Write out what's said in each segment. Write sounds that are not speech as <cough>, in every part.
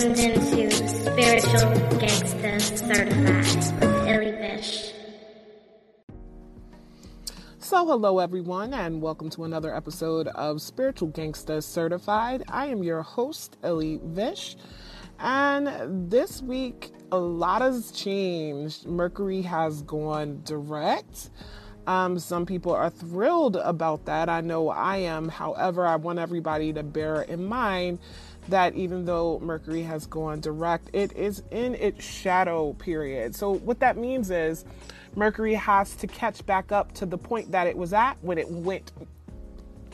tuned into Spiritual Gangsta Certified with Illy Bish. So, hello everyone, and welcome to another episode of Spiritual Gangsta Certified. I am your host, Illy Vish, and this week a lot has changed. Mercury has gone direct. Um, some people are thrilled about that. I know I am. However, I want everybody to bear in mind that even though Mercury has gone direct, it is in its shadow period. So, what that means is Mercury has to catch back up to the point that it was at when it went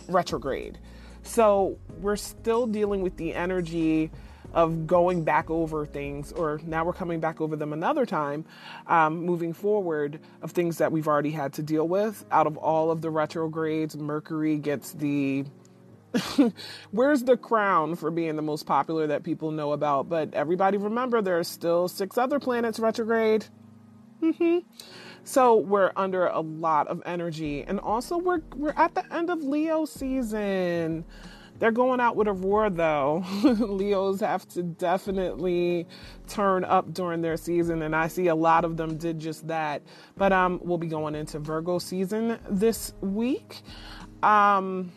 retrograde. So, we're still dealing with the energy of going back over things, or now we're coming back over them another time, um, moving forward of things that we've already had to deal with. Out of all of the retrogrades, Mercury gets the <laughs> where's the crown for being the most popular that people know about? But everybody remember there are still six other planets retrograde. Mm-hmm. So we're under a lot of energy, and also we're we're at the end of Leo season. They're going out with a roar, though. <laughs> Leos have to definitely turn up during their season, and I see a lot of them did just that. But um, we'll be going into Virgo season this week. Um,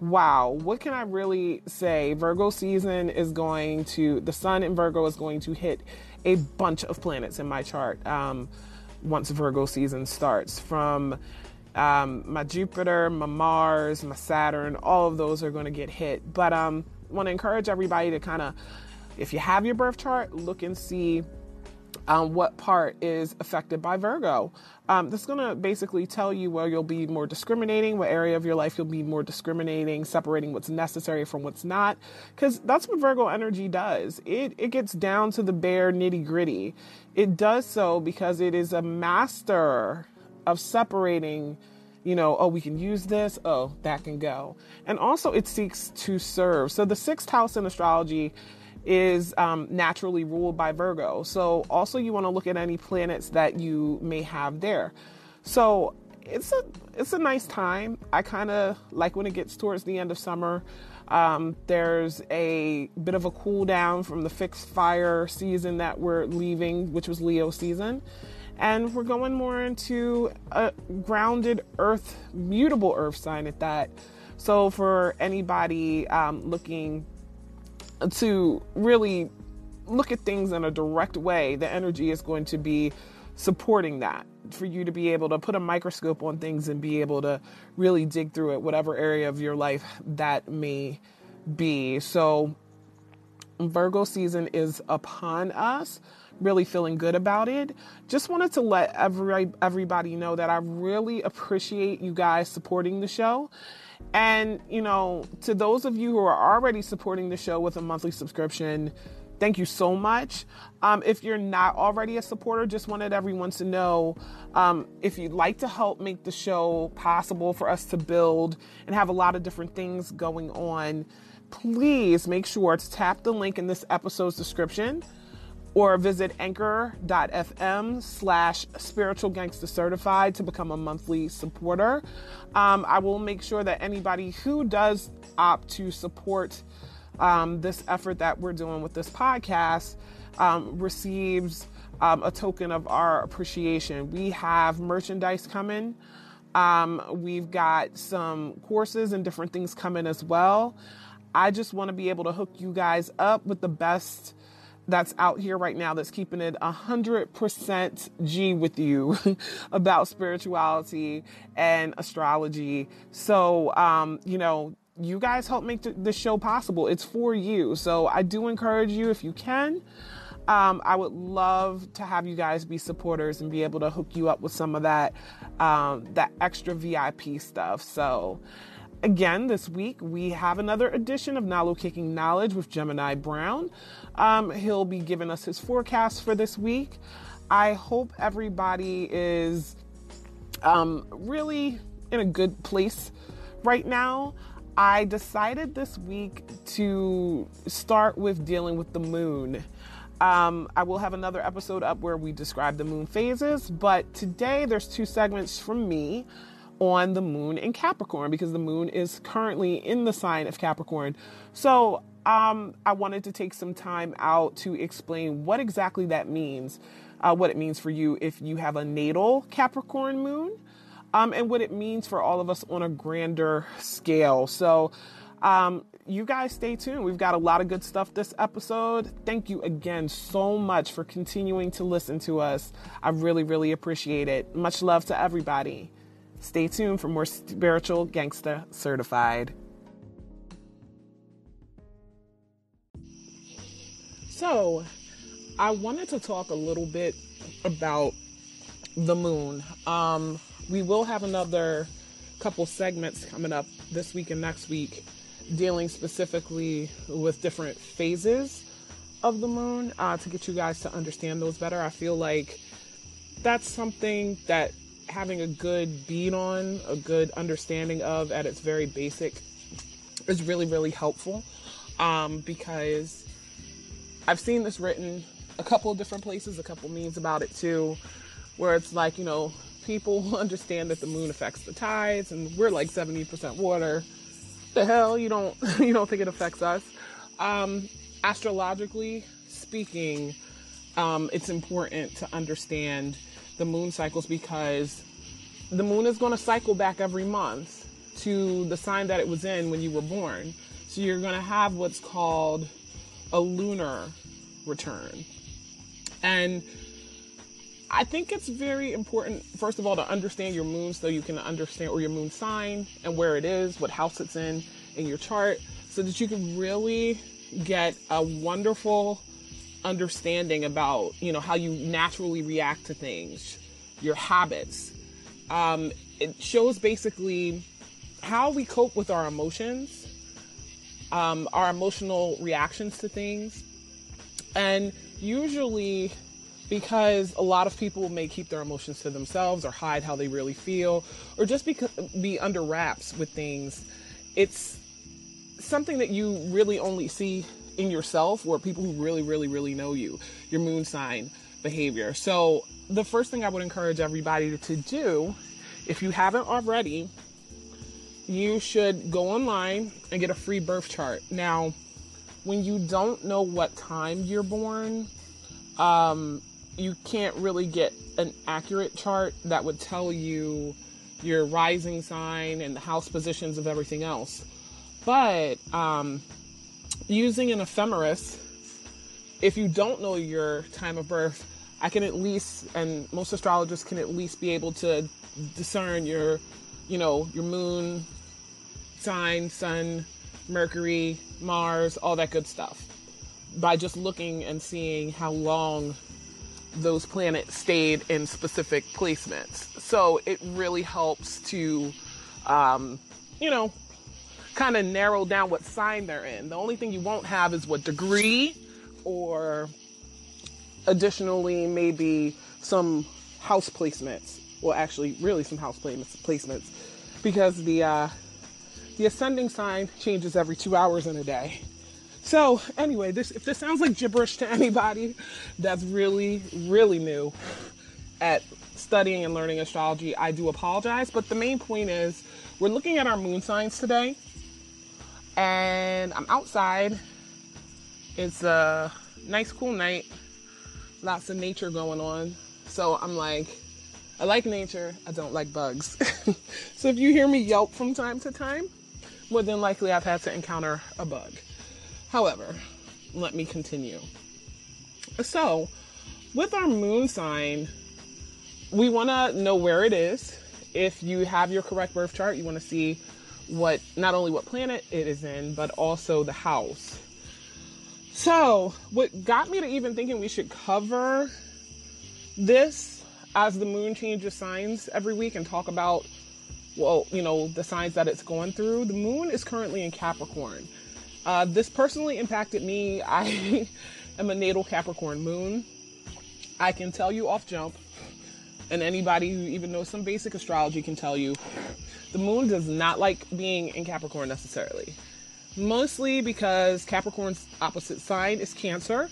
wow, what can I really say? Virgo season is going to, the sun in Virgo is going to hit a bunch of planets in my chart um, once Virgo season starts. From um, my Jupiter, my Mars, my Saturn, all of those are going to get hit. But um, want to encourage everybody to kind of, if you have your birth chart, look and see um, what part is affected by Virgo. Um, this is going to basically tell you where you'll be more discriminating, what area of your life you'll be more discriminating, separating what's necessary from what's not. Because that's what Virgo energy does. It, it gets down to the bare nitty gritty. It does so because it is a master of separating you know, oh, we can use this, oh, that can go. And also, it seeks to serve. So, the sixth house in astrology is um, naturally ruled by Virgo. So, also, you want to look at any planets that you may have there. So, it's a it's a nice time. I kind of like when it gets towards the end of summer. Um, there's a bit of a cool down from the fixed fire season that we're leaving, which was Leo season and we're going more into a grounded earth, mutable earth sign at that. So, for anybody um, looking to really look at things in a direct way, the energy is going to be supporting that for you to be able to put a microscope on things and be able to really dig through it, whatever area of your life that may be. So, Virgo season is upon us really feeling good about it. Just wanted to let every everybody know that I really appreciate you guys supporting the show. And, you know, to those of you who are already supporting the show with a monthly subscription, thank you so much. Um, if you're not already a supporter, just wanted everyone to know um, if you'd like to help make the show possible for us to build and have a lot of different things going on, please make sure to tap the link in this episode's description or visit anchor.fm slash spiritual gangsta certified to become a monthly supporter. Um, I will make sure that anybody who does opt to support um, this effort that we're doing with this podcast um, receives um, a token of our appreciation. We have merchandise coming. Um, we've got some courses and different things coming as well. I just want to be able to hook you guys up with the best that's out here right now that's keeping it 100% G with you <laughs> about spirituality and astrology. So, um, you know, you guys help make the show possible. It's for you. So I do encourage you if you can. Um, I would love to have you guys be supporters and be able to hook you up with some of that um, that extra VIP stuff. So Again, this week we have another edition of Nalu Kicking Knowledge with Gemini Brown. Um, he'll be giving us his forecast for this week. I hope everybody is um, really in a good place right now. I decided this week to start with dealing with the moon. Um, I will have another episode up where we describe the moon phases, but today there's two segments from me on the moon in Capricorn because the moon is currently in the sign of Capricorn. So, um, I wanted to take some time out to explain what exactly that means, uh, what it means for you if you have a natal Capricorn moon, um, and what it means for all of us on a grander scale. So, um, you guys stay tuned. We've got a lot of good stuff this episode. Thank you again so much for continuing to listen to us. I really, really appreciate it. Much love to everybody. Stay tuned for more Spiritual Gangsta Certified. So, I wanted to talk a little bit about the moon. Um, we will have another couple segments coming up this week and next week dealing specifically with different phases of the moon uh, to get you guys to understand those better. I feel like that's something that having a good beat on, a good understanding of at its very basic is really, really helpful um, because I've seen this written a couple of different places, a couple memes about it too, where it's like, you know, people <laughs> understand that the moon affects the tides and we're like 70% water. The hell you don't <laughs> you don't think it affects us. Um, astrologically speaking um, it's important to understand the moon cycles because the moon is going to cycle back every month to the sign that it was in when you were born. So you're going to have what's called a lunar return. And I think it's very important, first of all, to understand your moon so you can understand or your moon sign and where it is, what house it's in in your chart, so that you can really get a wonderful understanding about, you know, how you naturally react to things, your habits. Um, it shows basically how we cope with our emotions, um, our emotional reactions to things. And usually, because a lot of people may keep their emotions to themselves or hide how they really feel or just be, be under wraps with things it's something that you really only see in yourself or people who really really really know you your moon sign behavior so the first thing i would encourage everybody to do if you haven't already you should go online and get a free birth chart now when you don't know what time you're born um, you can't really get an accurate chart that would tell you your rising sign and the house positions of everything else. But um, using an ephemeris, if you don't know your time of birth, I can at least, and most astrologers can at least be able to discern your, you know, your moon, sign, sun, Mercury, Mars, all that good stuff by just looking and seeing how long those planets stayed in specific placements. So it really helps to, um, you know, kind of narrow down what sign they're in. The only thing you won't have is what degree or additionally maybe some house placements. Well, actually, really some house placements because the uh, the ascending sign changes every two hours in a day. So anyway, this if this sounds like gibberish to anybody that's really, really new at studying and learning astrology, I do apologize. But the main point is we're looking at our moon signs today. And I'm outside. It's a nice cool night. Lots of nature going on. So I'm like, I like nature, I don't like bugs. <laughs> so if you hear me yelp from time to time, more than likely I've had to encounter a bug. However, let me continue. So, with our moon sign, we want to know where it is. If you have your correct birth chart, you want to see what not only what planet it is in, but also the house. So, what got me to even thinking we should cover this as the moon changes signs every week and talk about well, you know, the signs that it's going through. The moon is currently in Capricorn. Uh, this personally impacted me. <laughs> I am a natal Capricorn moon. I can tell you off jump, and anybody who even knows some basic astrology can tell you, the moon does not like being in Capricorn necessarily. Mostly because Capricorn's opposite sign is Cancer,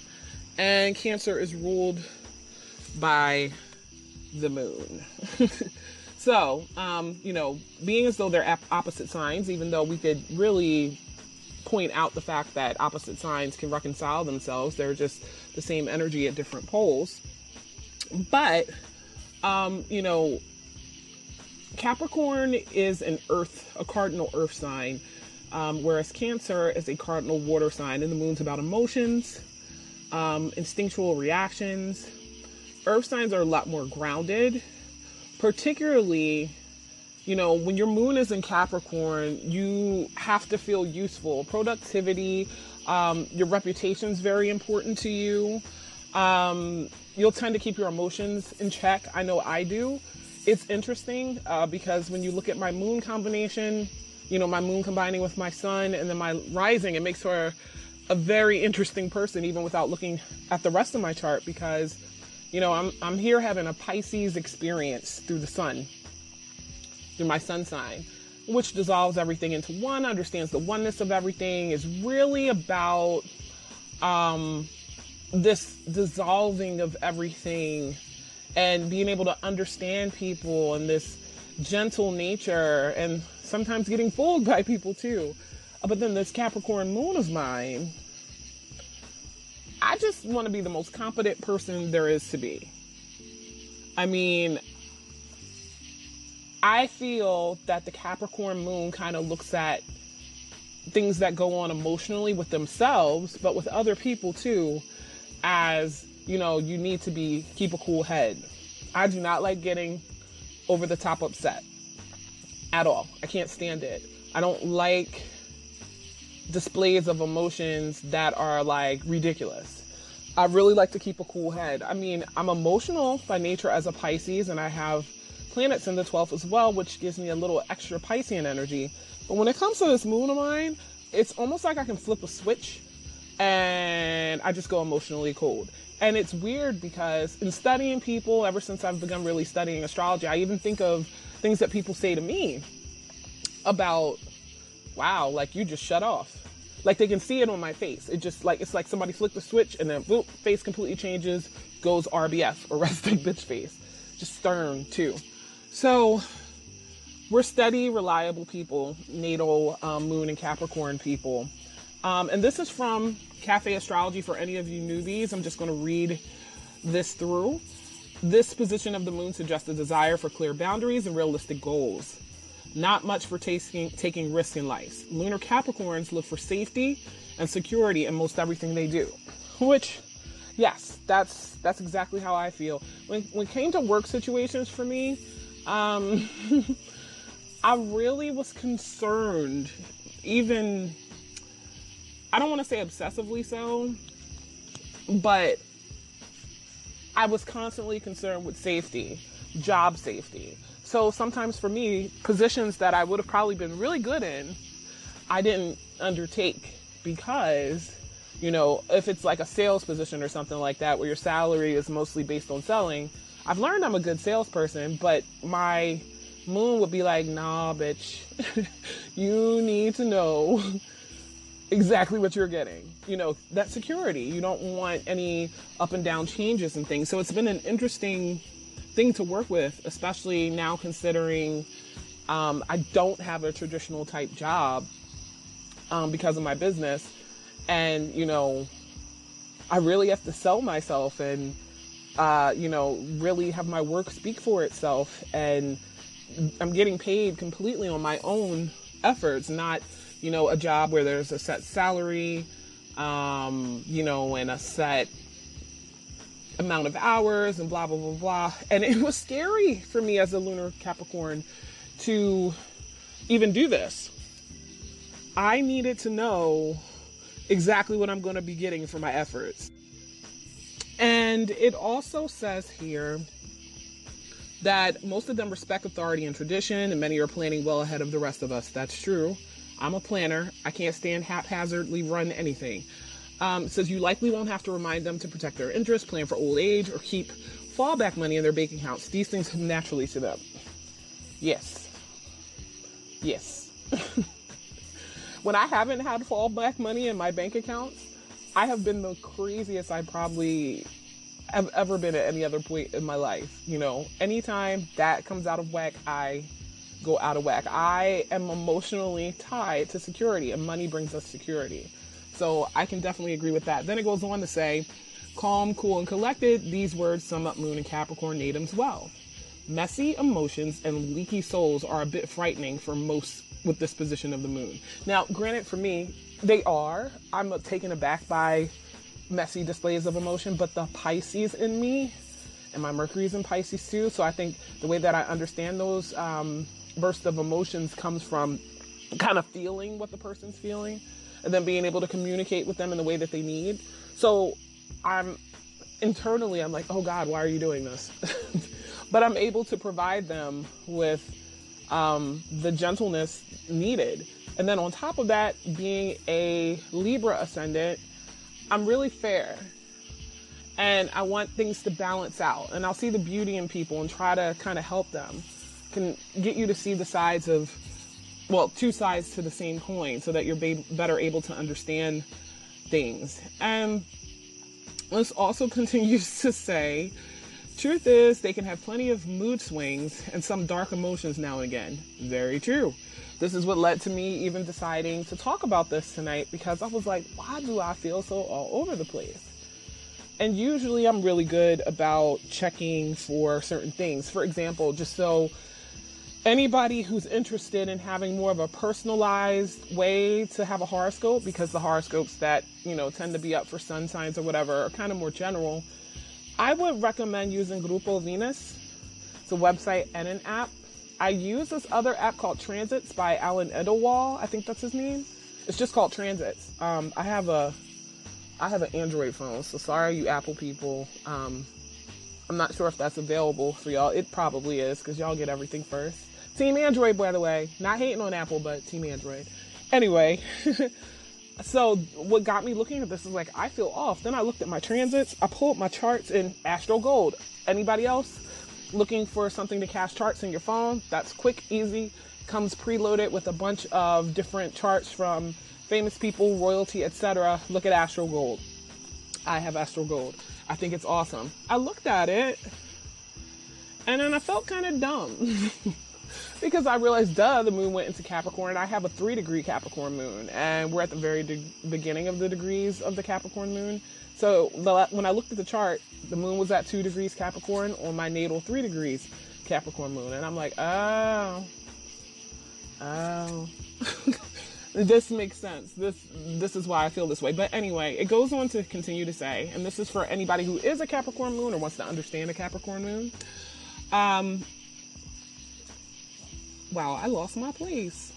and Cancer is ruled by the moon. <laughs> so, um, you know, being as though they're opposite signs, even though we could really point out the fact that opposite signs can reconcile themselves. They're just the same energy at different poles. But, um, you know, Capricorn is an earth, a cardinal earth sign, um, whereas Cancer is a cardinal water sign, and the moon's about emotions, um, instinctual reactions. Earth signs are a lot more grounded, particularly you know, when your moon is in Capricorn, you have to feel useful. Productivity, um, your reputation is very important to you. Um, you'll tend to keep your emotions in check. I know I do. It's interesting uh, because when you look at my moon combination, you know, my moon combining with my sun and then my rising, it makes her a very interesting person, even without looking at the rest of my chart because, you know, I'm, I'm here having a Pisces experience through the sun through my sun sign, which dissolves everything into one, understands the oneness of everything, is really about um, this dissolving of everything and being able to understand people and this gentle nature and sometimes getting fooled by people too. Uh, but then this Capricorn moon of mine, I just want to be the most competent person there is to be. I mean, I feel that the Capricorn moon kind of looks at things that go on emotionally with themselves, but with other people too, as you know, you need to be keep a cool head. I do not like getting over the top upset at all. I can't stand it. I don't like displays of emotions that are like ridiculous. I really like to keep a cool head. I mean, I'm emotional by nature as a Pisces and I have planets in the 12th as well, which gives me a little extra Piscean energy. But when it comes to this moon of mine, it's almost like I can flip a switch and I just go emotionally cold. And it's weird because in studying people, ever since I've begun really studying astrology, I even think of things that people say to me about, wow, like you just shut off. Like they can see it on my face. It just like, it's like somebody flicked the switch and then face completely changes, goes RBF, <laughs> arresting bitch face. Just stern too. So we're steady, reliable people, natal um, moon and Capricorn people. Um, and this is from Cafe Astrology for any of you newbies. I'm just going to read this through. This position of the moon suggests a desire for clear boundaries and realistic goals. Not much for taking, taking risks in life. Lunar Capricorns look for safety and security in most everything they do, which yes, that's that's exactly how I feel. When when it came to work situations for me, um, <laughs> I really was concerned, even, I don't want to say obsessively so, but I was constantly concerned with safety, job safety. So sometimes for me, positions that I would have probably been really good in, I didn't undertake because, you know, if it's like a sales position or something like that where your salary is mostly based on selling, I've learned I'm a good salesperson, but my moon would be like, nah, bitch, <laughs> you need to know exactly what you're getting. You know, that security. You don't want any up and down changes and things. So it's been an interesting thing to work with, especially now considering um, I don't have a traditional type job um, because of my business. And, you know, I really have to sell myself and uh, you know, really have my work speak for itself. And I'm getting paid completely on my own efforts, not, you know, a job where there's a set salary, um, you know, and a set amount of hours and blah, blah, blah, blah. And it was scary for me as a lunar Capricorn to even do this. I needed to know exactly what I'm going to be getting for my efforts. And it also says here that most of them respect authority and tradition, and many are planning well ahead of the rest of us. That's true. I'm a planner. I can't stand haphazardly run anything. Um, says you likely won't have to remind them to protect their interests, plan for old age, or keep fallback money in their bank accounts. These things come naturally to them. Yes. Yes. <laughs> when I haven't had fallback money in my bank accounts, I have been the craziest I probably have ever been at any other point in my life. You know, anytime that comes out of whack, I go out of whack. I am emotionally tied to security, and money brings us security. So I can definitely agree with that. Then it goes on to say, calm, cool, and collected. These words sum up Moon and Capricorn natives well. Messy emotions and leaky souls are a bit frightening for most with this position of the moon. Now, granted, for me, they are. I'm taken aback by messy displays of emotion, but the Pisces in me and my Mercury's in Pisces too. So I think the way that I understand those um, bursts of emotions comes from kind of feeling what the person's feeling and then being able to communicate with them in the way that they need. So I'm internally, I'm like, oh God, why are you doing this? <laughs> but I'm able to provide them with um, the gentleness needed. And then on top of that, being a Libra ascendant, I'm really fair. And I want things to balance out. And I'll see the beauty in people and try to kind of help them. Can get you to see the sides of, well, two sides to the same coin so that you're be- better able to understand things. And this also <laughs> continues to say, truth is, they can have plenty of mood swings and some dark emotions now and again. Very true. This is what led to me even deciding to talk about this tonight because I was like, why do I feel so all over the place? And usually I'm really good about checking for certain things. For example, just so anybody who's interested in having more of a personalized way to have a horoscope, because the horoscopes that, you know, tend to be up for sun signs or whatever are kind of more general, I would recommend using Grupo Venus. It's a website and an app I use this other app called Transits by Alan Edelwall. I think that's his name. It's just called Transits. Um, I have a I have an Android phone, so sorry you Apple people. Um, I'm not sure if that's available for y'all. It probably is because y'all get everything first. Team Android, by the way. Not hating on Apple, but Team Android. Anyway, <laughs> so what got me looking at this is like I feel off. Then I looked at my transits. I pulled my charts in Astro Gold. Anybody else? looking for something to cast charts in your phone, that's quick, easy. Comes preloaded with a bunch of different charts from famous people, royalty, etc. Look at Astro Gold. I have Astro Gold. I think it's awesome. I looked at it and then I felt kind of dumb. <laughs> because I realized, duh, the moon went into Capricorn. I have a three degree Capricorn moon, and we're at the very de- beginning of the degrees of the Capricorn moon. So the, when I looked at the chart, the moon was at two degrees Capricorn on my natal three degrees Capricorn moon. And I'm like, oh, oh. <laughs> this makes sense. This this is why I feel this way. But anyway, it goes on to continue to say, and this is for anybody who is a Capricorn moon or wants to understand a Capricorn moon. Um, wow, I lost my place.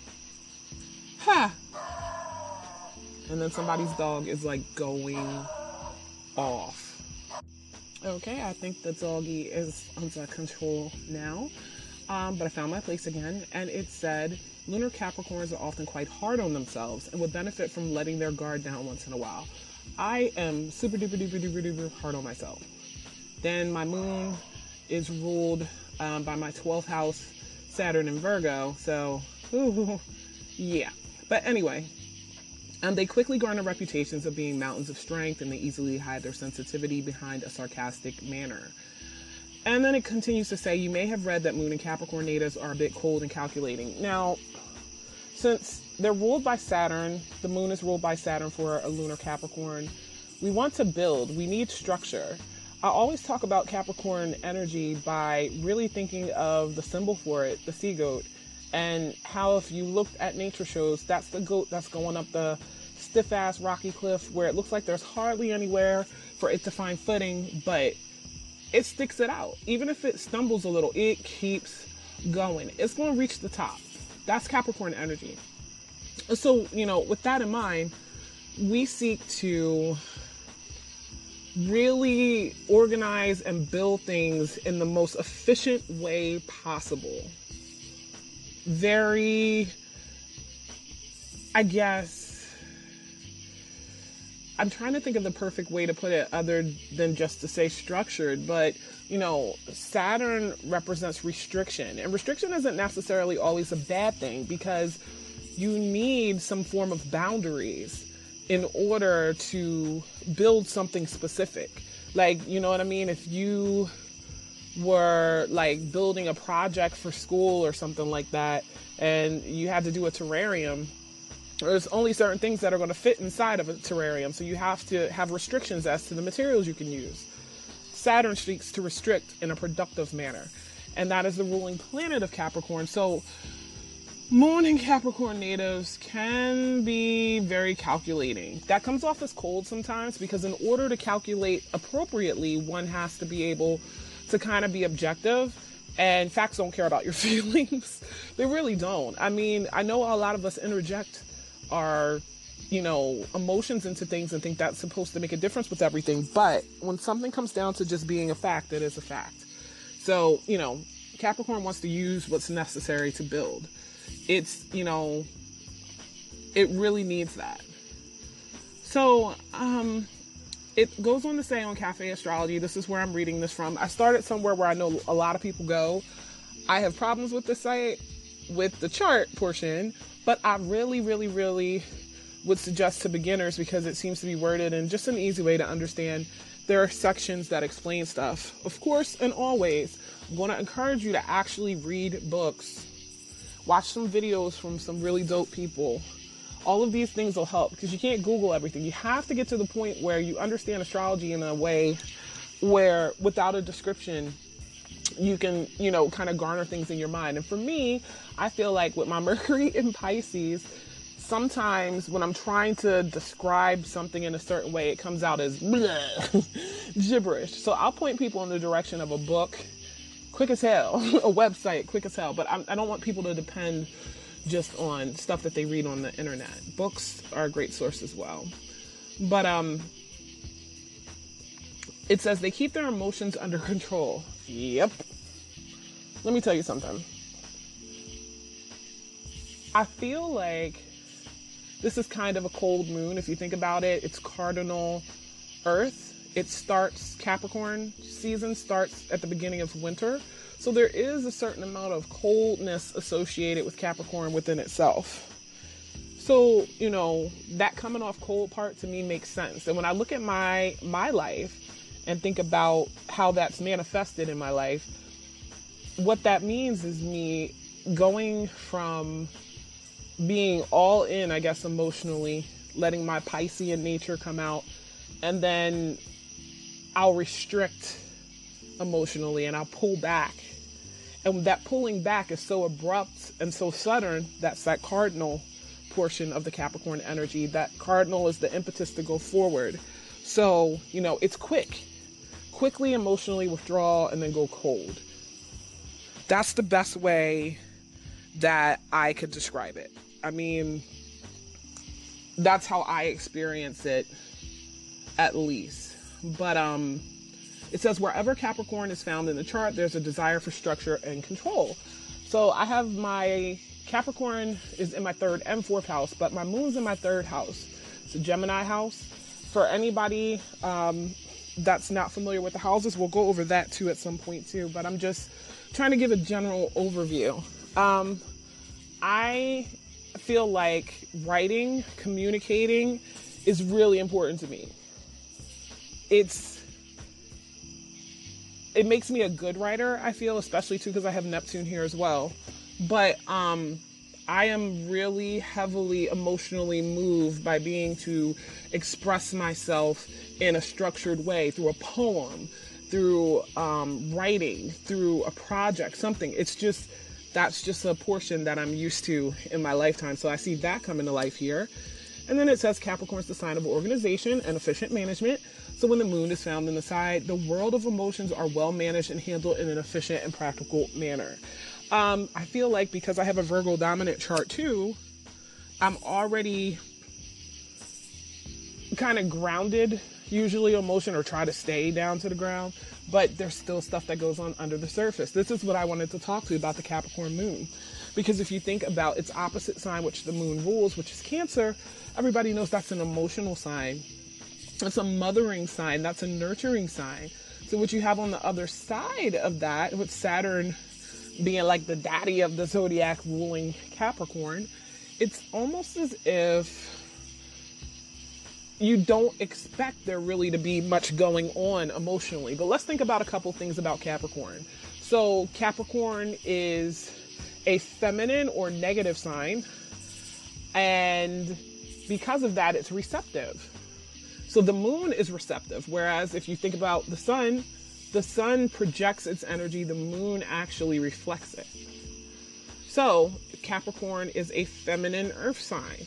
Ha! And then somebody's dog is like going off. Okay, I think the doggy is under control now. Um, but I found my place again, and it said lunar Capricorns are often quite hard on themselves and would benefit from letting their guard down once in a while. I am super duper duper duper duper hard on myself. Then my moon is ruled um, by my 12th house, Saturn and Virgo. So, ooh, <laughs> yeah. But anyway, um, they quickly garner reputations of being mountains of strength and they easily hide their sensitivity behind a sarcastic manner. And then it continues to say, you may have read that Moon and Capricorn natives are a bit cold and calculating. Now, since they're ruled by Saturn, the Moon is ruled by Saturn for a lunar Capricorn, we want to build, we need structure. I always talk about Capricorn energy by really thinking of the symbol for it, the sea goat and how if you looked at nature shows, that's the goat that's going up the stiff ass rocky cliff where it looks like there's hardly anywhere for it to find footing, but it sticks it out. Even if it stumbles a little, it keeps going. It's going to reach the top. That's Capricorn energy. So, you know, with that in mind, we seek to really organize and build things in the most efficient way possible. Very, I guess, I'm trying to think of the perfect way to put it other than just to say structured, but you know, Saturn represents restriction, and restriction isn't necessarily always a bad thing because you need some form of boundaries in order to build something specific. Like, you know what I mean? If you were like building a project for school or something like that, and you had to do a terrarium, there's only certain things that are going to fit inside of a terrarium. So you have to have restrictions as to the materials you can use. Saturn seeks to restrict in a productive manner. And that is the ruling planet of Capricorn. So Moon and Capricorn natives can be very calculating. That comes off as cold sometimes because, in order to calculate appropriately, one has to be able to kind of be objective. And facts don't care about your <laughs> feelings. they really don't. I mean, I know a lot of us interject our you know emotions into things and think that's supposed to make a difference with everything but when something comes down to just being a fact it is a fact so you know capricorn wants to use what's necessary to build it's you know it really needs that so um it goes on to say on cafe astrology this is where i'm reading this from i started somewhere where i know a lot of people go i have problems with the site with the chart portion but I really, really, really would suggest to beginners because it seems to be worded in just an easy way to understand. There are sections that explain stuff. Of course, and always, I'm going to encourage you to actually read books, watch some videos from some really dope people. All of these things will help because you can't Google everything. You have to get to the point where you understand astrology in a way where, without a description, you can, you know, kind of garner things in your mind. And for me, I feel like with my <laughs> Mercury in Pisces, sometimes when I'm trying to describe something in a certain way, it comes out as <laughs> gibberish. So I'll point people in the direction of a book, quick as hell, <laughs> a website, quick as hell. But I'm, I do not want people to depend just on stuff that they read on the internet. Books are a great source as well. But um, it says they keep their emotions under <laughs> control. Yep. Let me tell you something. I feel like this is kind of a cold moon. If you think about it, it's cardinal Earth. It starts, Capricorn season starts at the beginning of winter. So there is a certain amount of coldness associated with Capricorn within itself. So, you know, that coming off cold part to me makes sense. And when I look at my my life and think about how that's manifested in my life, what that means is me going from being all in, I guess, emotionally, letting my Piscean nature come out, and then I'll restrict emotionally and I'll pull back. And that pulling back is so abrupt and so sudden, that's that cardinal portion of the Capricorn energy. That cardinal is the impetus to go forward. So, you know, it's quick. Quickly emotionally withdraw and then go cold. That's the best way that I could describe it. I mean, that's how I experience it, at least. But um, it says wherever Capricorn is found in the chart, there's a desire for structure and control. So I have my Capricorn is in my third and fourth house, but my moon's in my third house. It's a Gemini house. For anybody um, that's not familiar with the houses, we'll go over that too at some point too. But I'm just trying to give a general overview. Um, I feel like writing, communicating is really important to me. It's it makes me a good writer, I feel, especially too because I have Neptune here as well. But um I am really heavily emotionally moved by being to express myself in a structured way through a poem, through um, writing, through a project, something. It's just that's just a portion that I'm used to in my lifetime. So I see that coming to life here. And then it says Capricorn's the sign of organization and efficient management. So when the moon is found in the side, the world of emotions are well managed and handled in an efficient and practical manner. Um, I feel like because I have a Virgo dominant chart too, I'm already kind of grounded, usually emotion, or try to stay down to the ground but there's still stuff that goes on under the surface. This is what I wanted to talk to you about the Capricorn moon. Because if you think about its opposite sign, which the moon rules, which is Cancer, everybody knows that's an emotional sign. That's a mothering sign, that's a nurturing sign. So, what you have on the other side of that, with Saturn being like the daddy of the zodiac ruling Capricorn, it's almost as if you don't expect there really to be much going on emotionally. But let's think about a couple things about Capricorn. So, Capricorn is a feminine or negative sign, and because of that, it's receptive. So, the moon is receptive, whereas if you think about the sun, the sun projects its energy, the moon actually reflects it. So, Capricorn is a feminine earth sign.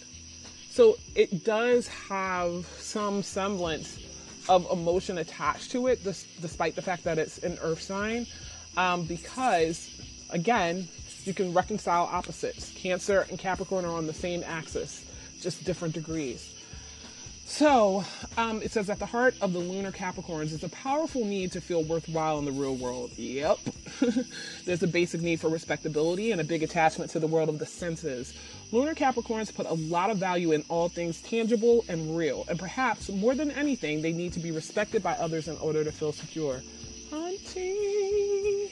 So it does have some semblance of emotion attached to it, despite the fact that it's an earth sign, um, because again, you can reconcile opposites. Cancer and Capricorn are on the same axis, just different degrees. So um, it says at the heart of the lunar Capricorns is a powerful need to feel worthwhile in the real world. Yep. <laughs> There's a basic need for respectability and a big attachment to the world of the senses. Lunar Capricorns put a lot of value in all things tangible and real, and perhaps more than anything, they need to be respected by others in order to feel secure. Hunting,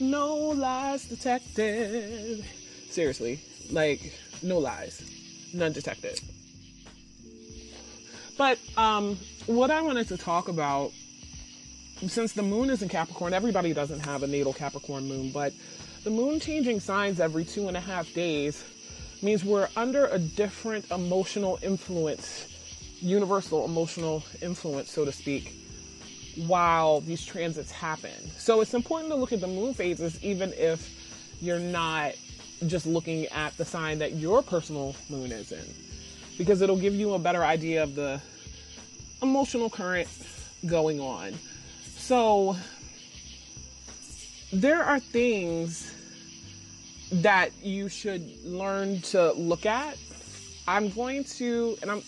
no lies detected. Seriously, like, no lies, none detected. But um, what I wanted to talk about, since the moon is in Capricorn, everybody doesn't have a natal Capricorn moon, but the moon changing signs every two and a half days means we're under a different emotional influence, universal emotional influence, so to speak, while these transits happen. So it's important to look at the moon phases, even if you're not just looking at the sign that your personal moon is in because it'll give you a better idea of the emotional current going on. So there are things that you should learn to look at. I'm going to, and I'm,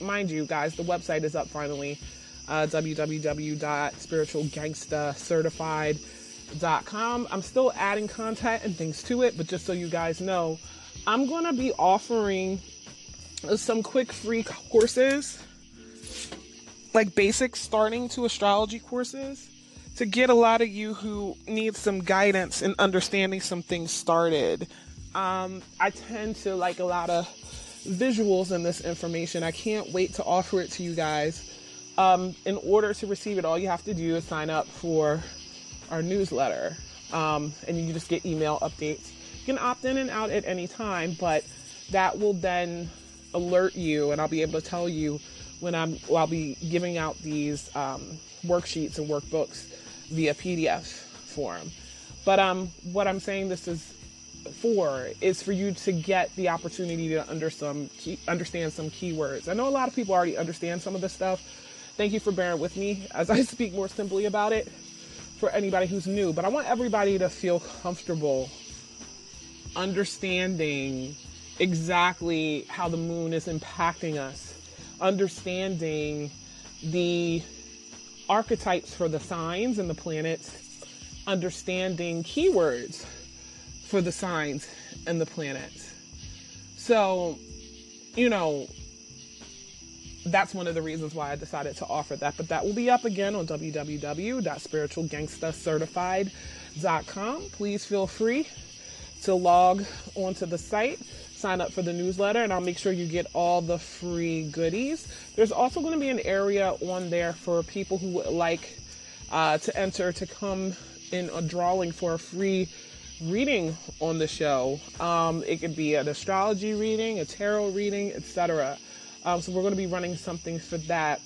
mind you, guys, the website is up finally. Uh, www.spiritualgangstacertified.com. I'm still adding content and things to it, but just so you guys know, I'm going to be offering some quick free courses, like basic starting to astrology courses, to get a lot of you who need some guidance in understanding some things started. Um, I tend to like a lot of visuals in this information. I can't wait to offer it to you guys. Um, in order to receive it, all you have to do is sign up for our newsletter, um, and you just get email updates. You can opt in and out at any time, but that will then alert you and I'll be able to tell you when I'm I'll be giving out these um, worksheets and workbooks via PDF form. But um, what I'm saying this is for is for you to get the opportunity to under some key, understand some keywords. I know a lot of people already understand some of this stuff. Thank you for bearing with me as I <laughs> speak more simply about it for anybody who's new. But I want everybody to feel comfortable understanding exactly how the moon is impacting us, understanding the archetypes for the signs and the planets, understanding keywords for the signs and the planets. So, you know, that's one of the reasons why I decided to offer that. But that will be up again on www.spiritualgangstacertified.com. Please feel free to log onto the site sign up for the newsletter and I'll make sure you get all the free goodies. There's also going to be an area on there for people who would like uh, to enter to come in a drawing for a free reading on the show. Um, it could be an astrology reading, a tarot reading, etc. Um, so we're going to be running something for that.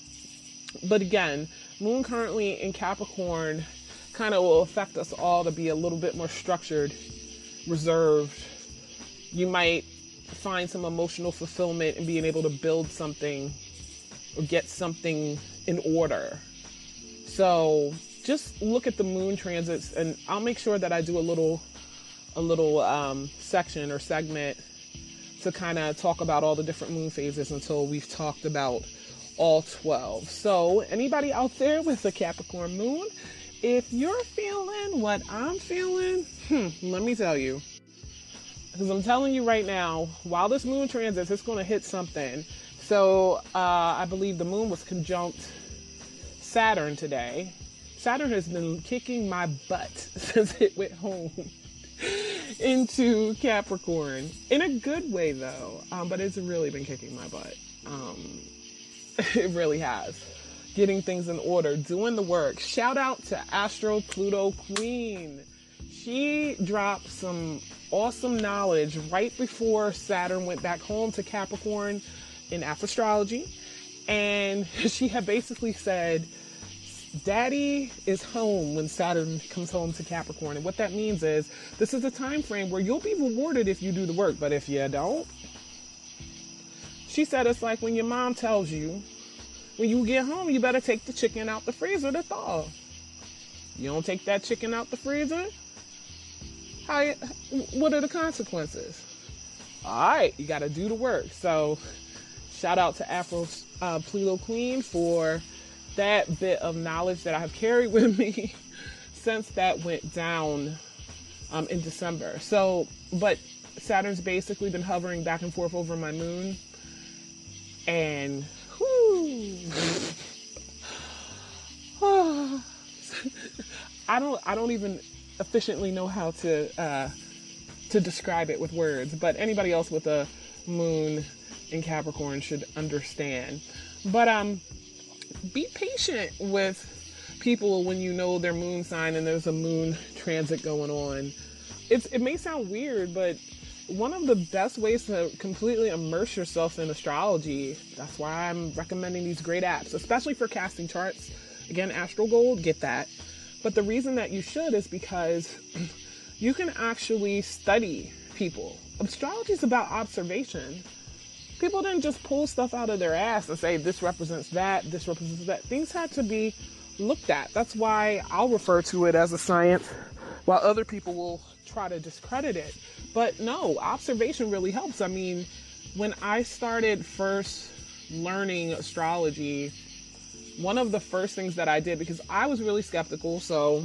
But again, Moon currently in Capricorn kind of will affect us all to be a little bit more structured, reserved. You might find some emotional fulfillment in being able to build something or get something in order. So just look at the moon transits and I'll make sure that I do a little a little um, section or segment to kind of talk about all the different moon phases until we've talked about all 12. So anybody out there with a Capricorn moon, if you're feeling what I'm feeling, hmm, let me tell you, because I'm telling you right now, while this moon transits, it's going to hit something. So uh, I believe the moon was conjunct Saturn today. Saturn has been kicking my butt <laughs> since it went home <laughs> into Capricorn. In a good way, though, um, but it's really been kicking my butt. Um, <laughs> it really has. Getting things in order, doing the work. Shout out to Astro Pluto Queen. She dropped some awesome knowledge right before Saturn went back home to Capricorn in astrology. And <laughs> she had basically said, Daddy is home when Saturn comes home to Capricorn. And what that means is this is a time frame where you'll be rewarded if you do the work, but if you don't, she said it's like when your mom tells you, when you get home, you better take the chicken out the freezer to thaw. You don't take that chicken out the freezer, how, what are the consequences? All right, you got to do the work. So, shout out to Afro uh, Pluto Queen for that bit of knowledge that I have carried <laughs> with me since that went down um, in December. So, but Saturn's basically been hovering back and forth over my moon, and whoo, <sighs> <sighs> I don't, I don't even efficiently know how to uh, to describe it with words, but anybody else with a moon in Capricorn should understand. But um, be patient with people when you know their moon sign and there's a moon transit going on. It's it may sound weird, but one of the best ways to completely immerse yourself in astrology. That's why I'm recommending these great apps, especially for casting charts. Again, Astro Gold, get that. But the reason that you should is because <clears throat> you can actually study people. Astrology is about observation people didn't just pull stuff out of their ass and say this represents that, this represents that. Things had to be looked at. That's why I'll refer to it as a science, while other people will try to discredit it. But no, observation really helps. I mean, when I started first learning astrology, one of the first things that I did, because I was really skeptical, so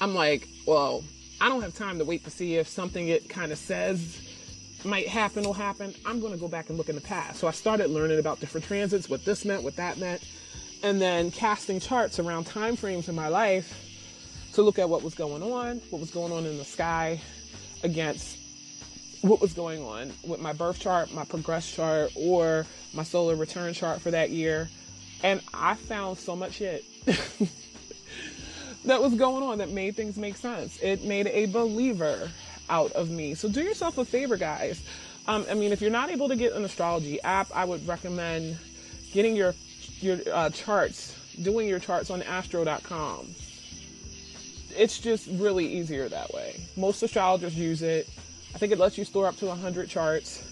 I'm like, well, I don't have time to wait to see if something it kind of says might happen will happen. I'm going to go back and look in the past. So I started learning about different transits, what this meant, what that meant, and then casting charts around time frames in my life to look at what was going on, what was going on in the sky against what was going on with my birth chart, my progress chart, or my solar return chart for that year. And I found so much shit <laughs> that was going on that made things make sense. It made a believer out of me. So do yourself a favor, guys. Um, I mean, if you're not able to get an astrology app, I would recommend getting your your uh, charts, doing your charts on astro.com. It's just really easier that way. Most astrologers use it. I think it lets you store up to 100 charts.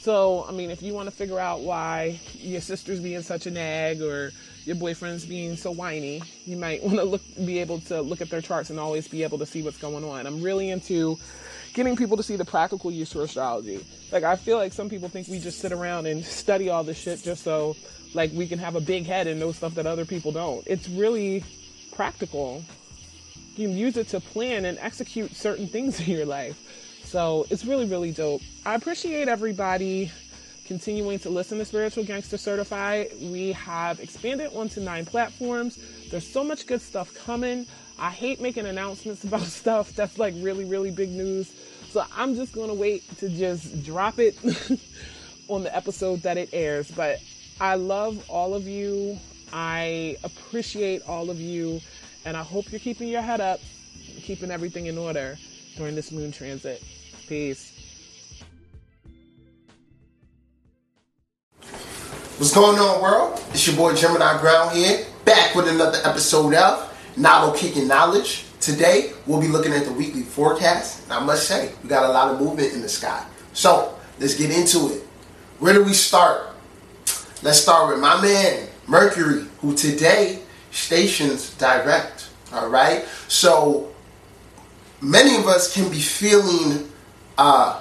So, I mean, if you want to figure out why your sister's being such a nag or your boyfriend's being so whiny, you might want to look, be able to look at their charts and always be able to see what's going on. I'm really into getting people to see the practical use for astrology. Like I feel like some people think we just sit around and study all this shit just so like we can have a big head and know stuff that other people don't. It's really practical. You can use it to plan and execute certain things <laughs> in your life. So it's really, really dope. I appreciate everybody continuing to listen to Spiritual Gangsta Certified. We have expanded onto nine platforms. There's so much good stuff coming. I hate making announcements <laughs> about stuff that's like really, really big news. So I'm just going to wait to just drop it <laughs> on the episode that it airs. But I love all of you. I appreciate all of you. And I hope you're keeping your head up, keeping everything in order during this moon transit. Peace. What's going on, world? It's your boy Gemini Ground here, back with another episode of Novel Kicking Knowledge. Today, we'll be looking at the weekly forecast. And I must say, we got a lot of movement in the sky. So, let's get into it. Where do we start? Let's start with my man, Mercury, who today stations direct. All right? So, many of us can be feeling uh,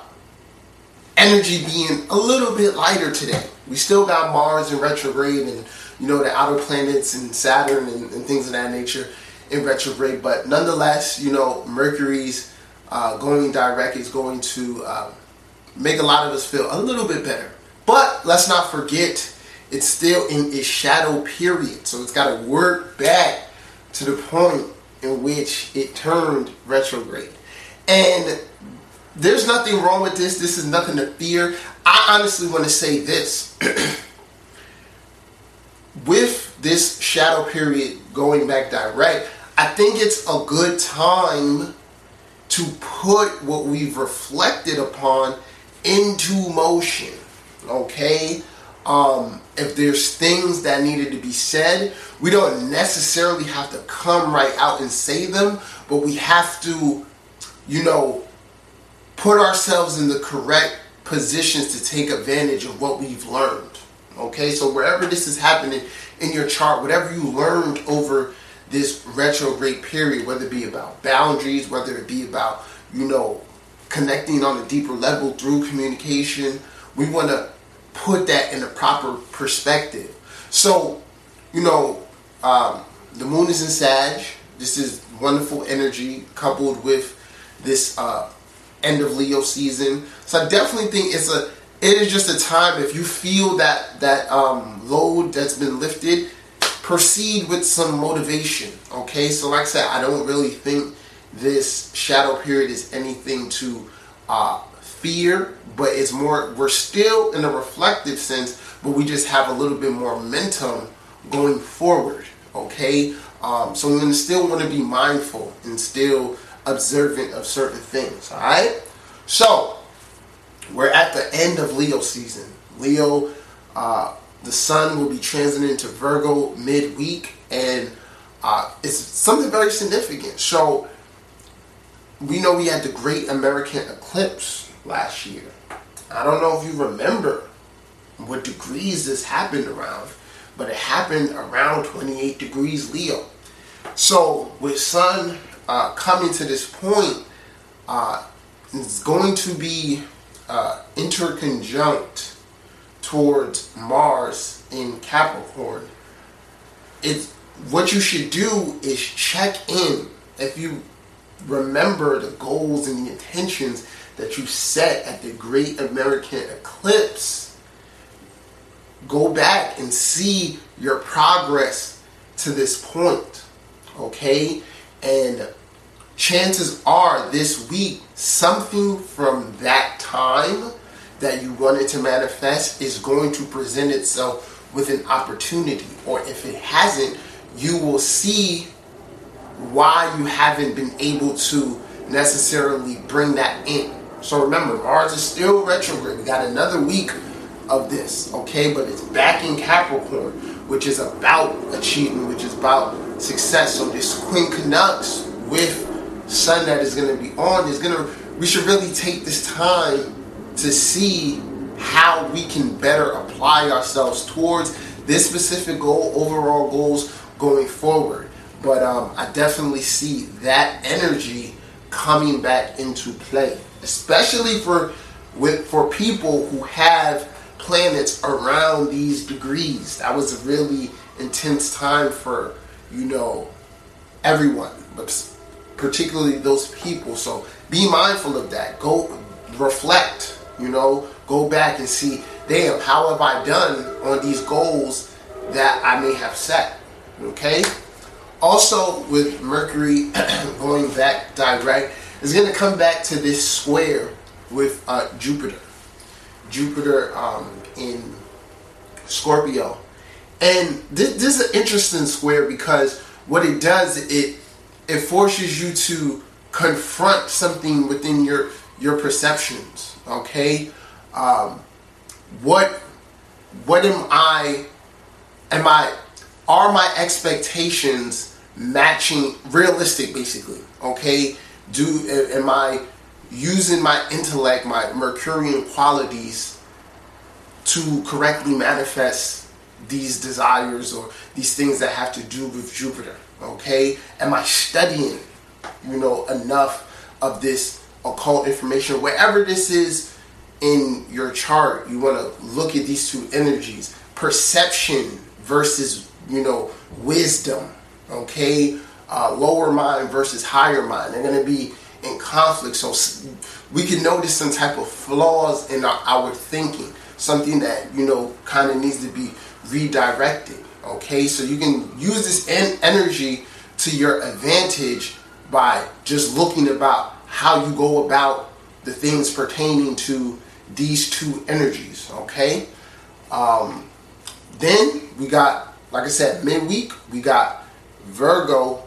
energy being a little bit lighter today. We still got Mars in retrograde and you know, the outer planets and Saturn and, and things of that nature in retrograde. But nonetheless, you know, Mercury's uh, going direct is going to uh, make a lot of us feel a little bit better. But let's not forget, it's still in its shadow period. So it's got to work back to the point in which it turned retrograde. And there's nothing wrong with this. This is nothing to fear. I honestly want to say this. <clears throat> with this shadow period going back direct, I think it's a good time to put what we've reflected upon into motion. Okay? Um, if there's things that needed to be said, we don't necessarily have to come right out and say them, but we have to, you know, put ourselves in the correct positions to take advantage of what we've learned. Okay, so wherever this is happening in your chart, whatever you learned over this retrograde period, whether it be about boundaries, whether it be about, you know, connecting on a deeper level through communication, we want to put that in a proper perspective. So, you know, um, the moon is in Sag. This is wonderful energy coupled with this uh, end of Leo season. So I definitely think it's a it is just a time if you feel that that um, load that's been lifted, proceed with some motivation. Okay, so like I said, I don't really think this shadow period is anything to uh, fear, but it's more we're still in a reflective sense, but we just have a little bit more momentum going forward. Okay, um, so we still want to be mindful and still observant of certain things. All right, so we're at the end of Leo season. Leo, uh, the sun will be transiting into Virgo midweek, and uh, it's something very significant. So, we know we had the Great American Eclipse last year. I don't know if you remember what degrees this happened around, but it happened around 28 degrees Leo. So, with Sun uh, coming to this point, uh, it's going to be uh, interconjunct towards Mars in Capricorn, it's what you should do is check in if you remember the goals and the intentions that you set at the Great American Eclipse. Go back and see your progress to this point, okay? And chances are this week something from that time that you wanted to manifest is going to present itself with an opportunity. Or if it hasn't you will see why you haven't been able to necessarily bring that in. So remember mars is still retrograde. We got another week of this okay? But it's back in capricorn which is about achievement which is about success. So this quincunx with sun that is going to be on is going to we should really take this time to see how we can better apply ourselves towards this specific goal overall goals going forward. But um, i definitely see that energy coming back into play especially for with for people who have planets around these degrees. That was a really intense time for you know everyone but particularly those people. So be mindful of that. Go reflect, you know, go back and see, damn, how have I done on these goals that I may have set? Okay? Also, with Mercury <clears throat> going back direct, is going to come back to this square with uh, Jupiter. Jupiter um, in Scorpio. And this, this is an interesting square because what it does, it it forces you to confront something within your your perceptions. Okay, um, what what am I? Am I? Are my expectations matching realistic? Basically, okay. Do am I using my intellect, my Mercurian qualities, to correctly manifest these desires or these things that have to do with Jupiter? Okay? Am I studying, you know, enough of this occult information? Wherever this is in your chart, you want to look at these two energies perception versus, you know, wisdom. Okay? Uh, lower mind versus higher mind. They're going to be in conflict. So we can notice some type of flaws in our, our thinking, something that, you know, kind of needs to be redirected. Okay, so you can use this en- energy to your advantage by just looking about how you go about the things pertaining to these two energies. Okay, um, then we got like I said, midweek we got Virgo,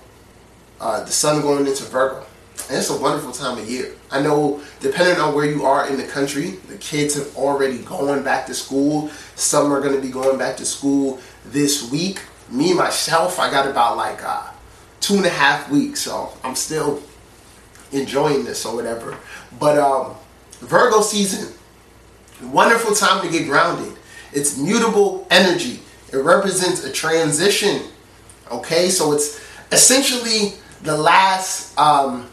uh, the sun going into Virgo. And it's a wonderful time of year. I know, depending on where you are in the country, the kids have already gone back to school. Some are going to be going back to school this week. Me, myself, I got about like uh, two and a half weeks, so I'm still enjoying this or whatever. But um, Virgo season, wonderful time to get grounded. It's mutable energy. It represents a transition. Okay, so it's essentially the last um,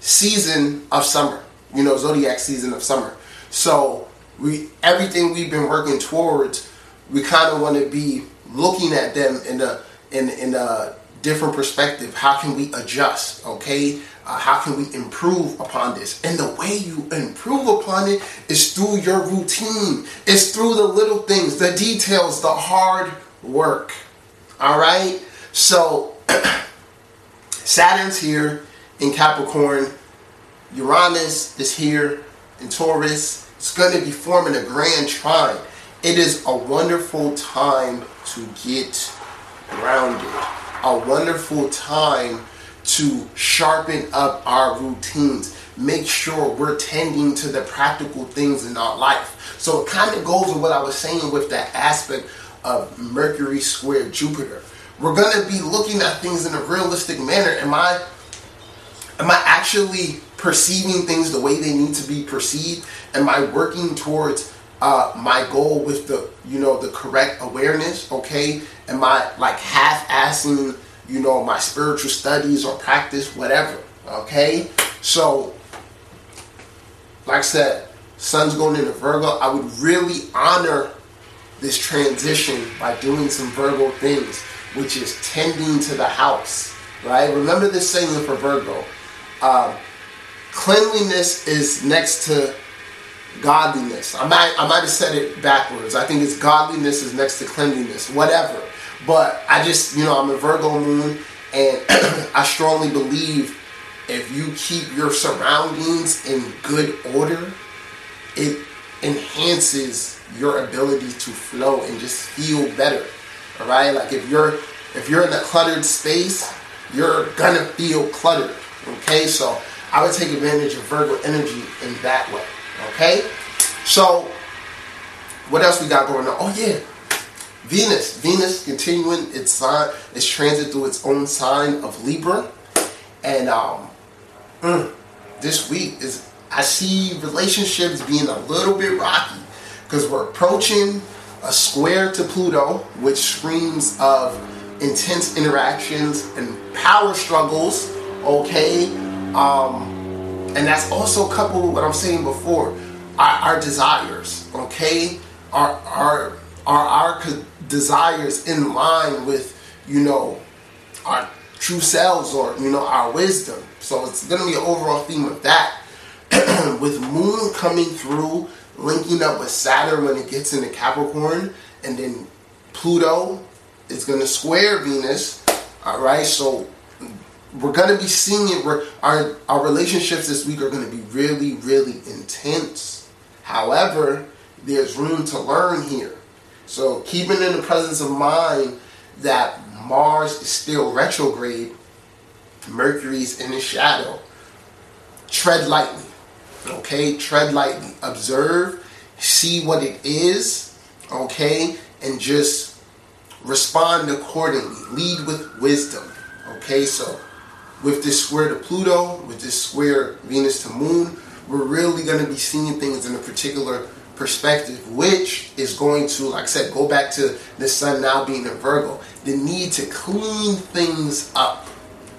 season of summer. You know, zodiac season of summer. So we everything we've been working towards, we kind of want to be looking at them in a in in a different perspective. How can we adjust? Okay, uh, how can we improve upon this? And the way you improve upon it is through your routine. It's through the little things, the details, the hard work. All right. So <clears throat> Saturn's here in Capricorn. Uranus is here in Taurus. It's going to be forming a grand trine. It is a wonderful time to get grounded. A wonderful time to sharpen up our routines. Make sure we're tending to the practical things in our life. So it kind of goes with what I was saying with that aspect of Mercury square Jupiter. We're going to be looking at things in a realistic manner. Am I am I actually perceiving things the way they need to be perceived? Am I working towards uh, my goal with the you know the correct awareness? Okay, am I like half-assing you know my spiritual studies or practice, whatever? Okay, so like I said, Sun's going into Virgo. I would really honor this transition by doing some Virgo things, which is tending to the house. Right? Remember this saying for Virgo. Um, cleanliness is next to godliness. I might I might have said it backwards. I think it's godliness is next to cleanliness, whatever. But I just you know I'm a Virgo moon, and <clears throat> I strongly believe if you keep your surroundings in good order, it enhances your ability to flow and just feel better. All right, like if you're if you're in a cluttered space, you're gonna feel cluttered. Okay, so I would take advantage of Virgo energy in that way. Okay, so what else we got going on? Oh yeah, Venus. Venus continuing its sign, its transit through its own sign of Libra, and um, mm, this week is I see relationships being a little bit rocky because we're approaching a square to Pluto, which screams of intense interactions and power struggles. Okay, um, and that's also coupled with what I'm saying before, our, our desires. Okay, are are are our desires in line with you know our true selves or you know our wisdom. So it's going to be an overall theme of that. <clears throat> with Moon coming through, linking up with Saturn when it gets into Capricorn, and then Pluto is going to square Venus. All right, so we're to be seeing it. We're, our our relationships this week are to be really, really intense. However, there's room to learn here. So keeping in the presence of mind that Mars is still retrograde, Mercury's in the shadow. Tread lightly. Okay, tread lightly. Observe, see what it is, okay, and just respond accordingly. Lead with wisdom. Okay, so with this square to Pluto, with this square Venus to Moon, we're really going to be seeing things in a particular perspective, which is going to, like I said, go back to the sun now being in Virgo. The need to clean things up,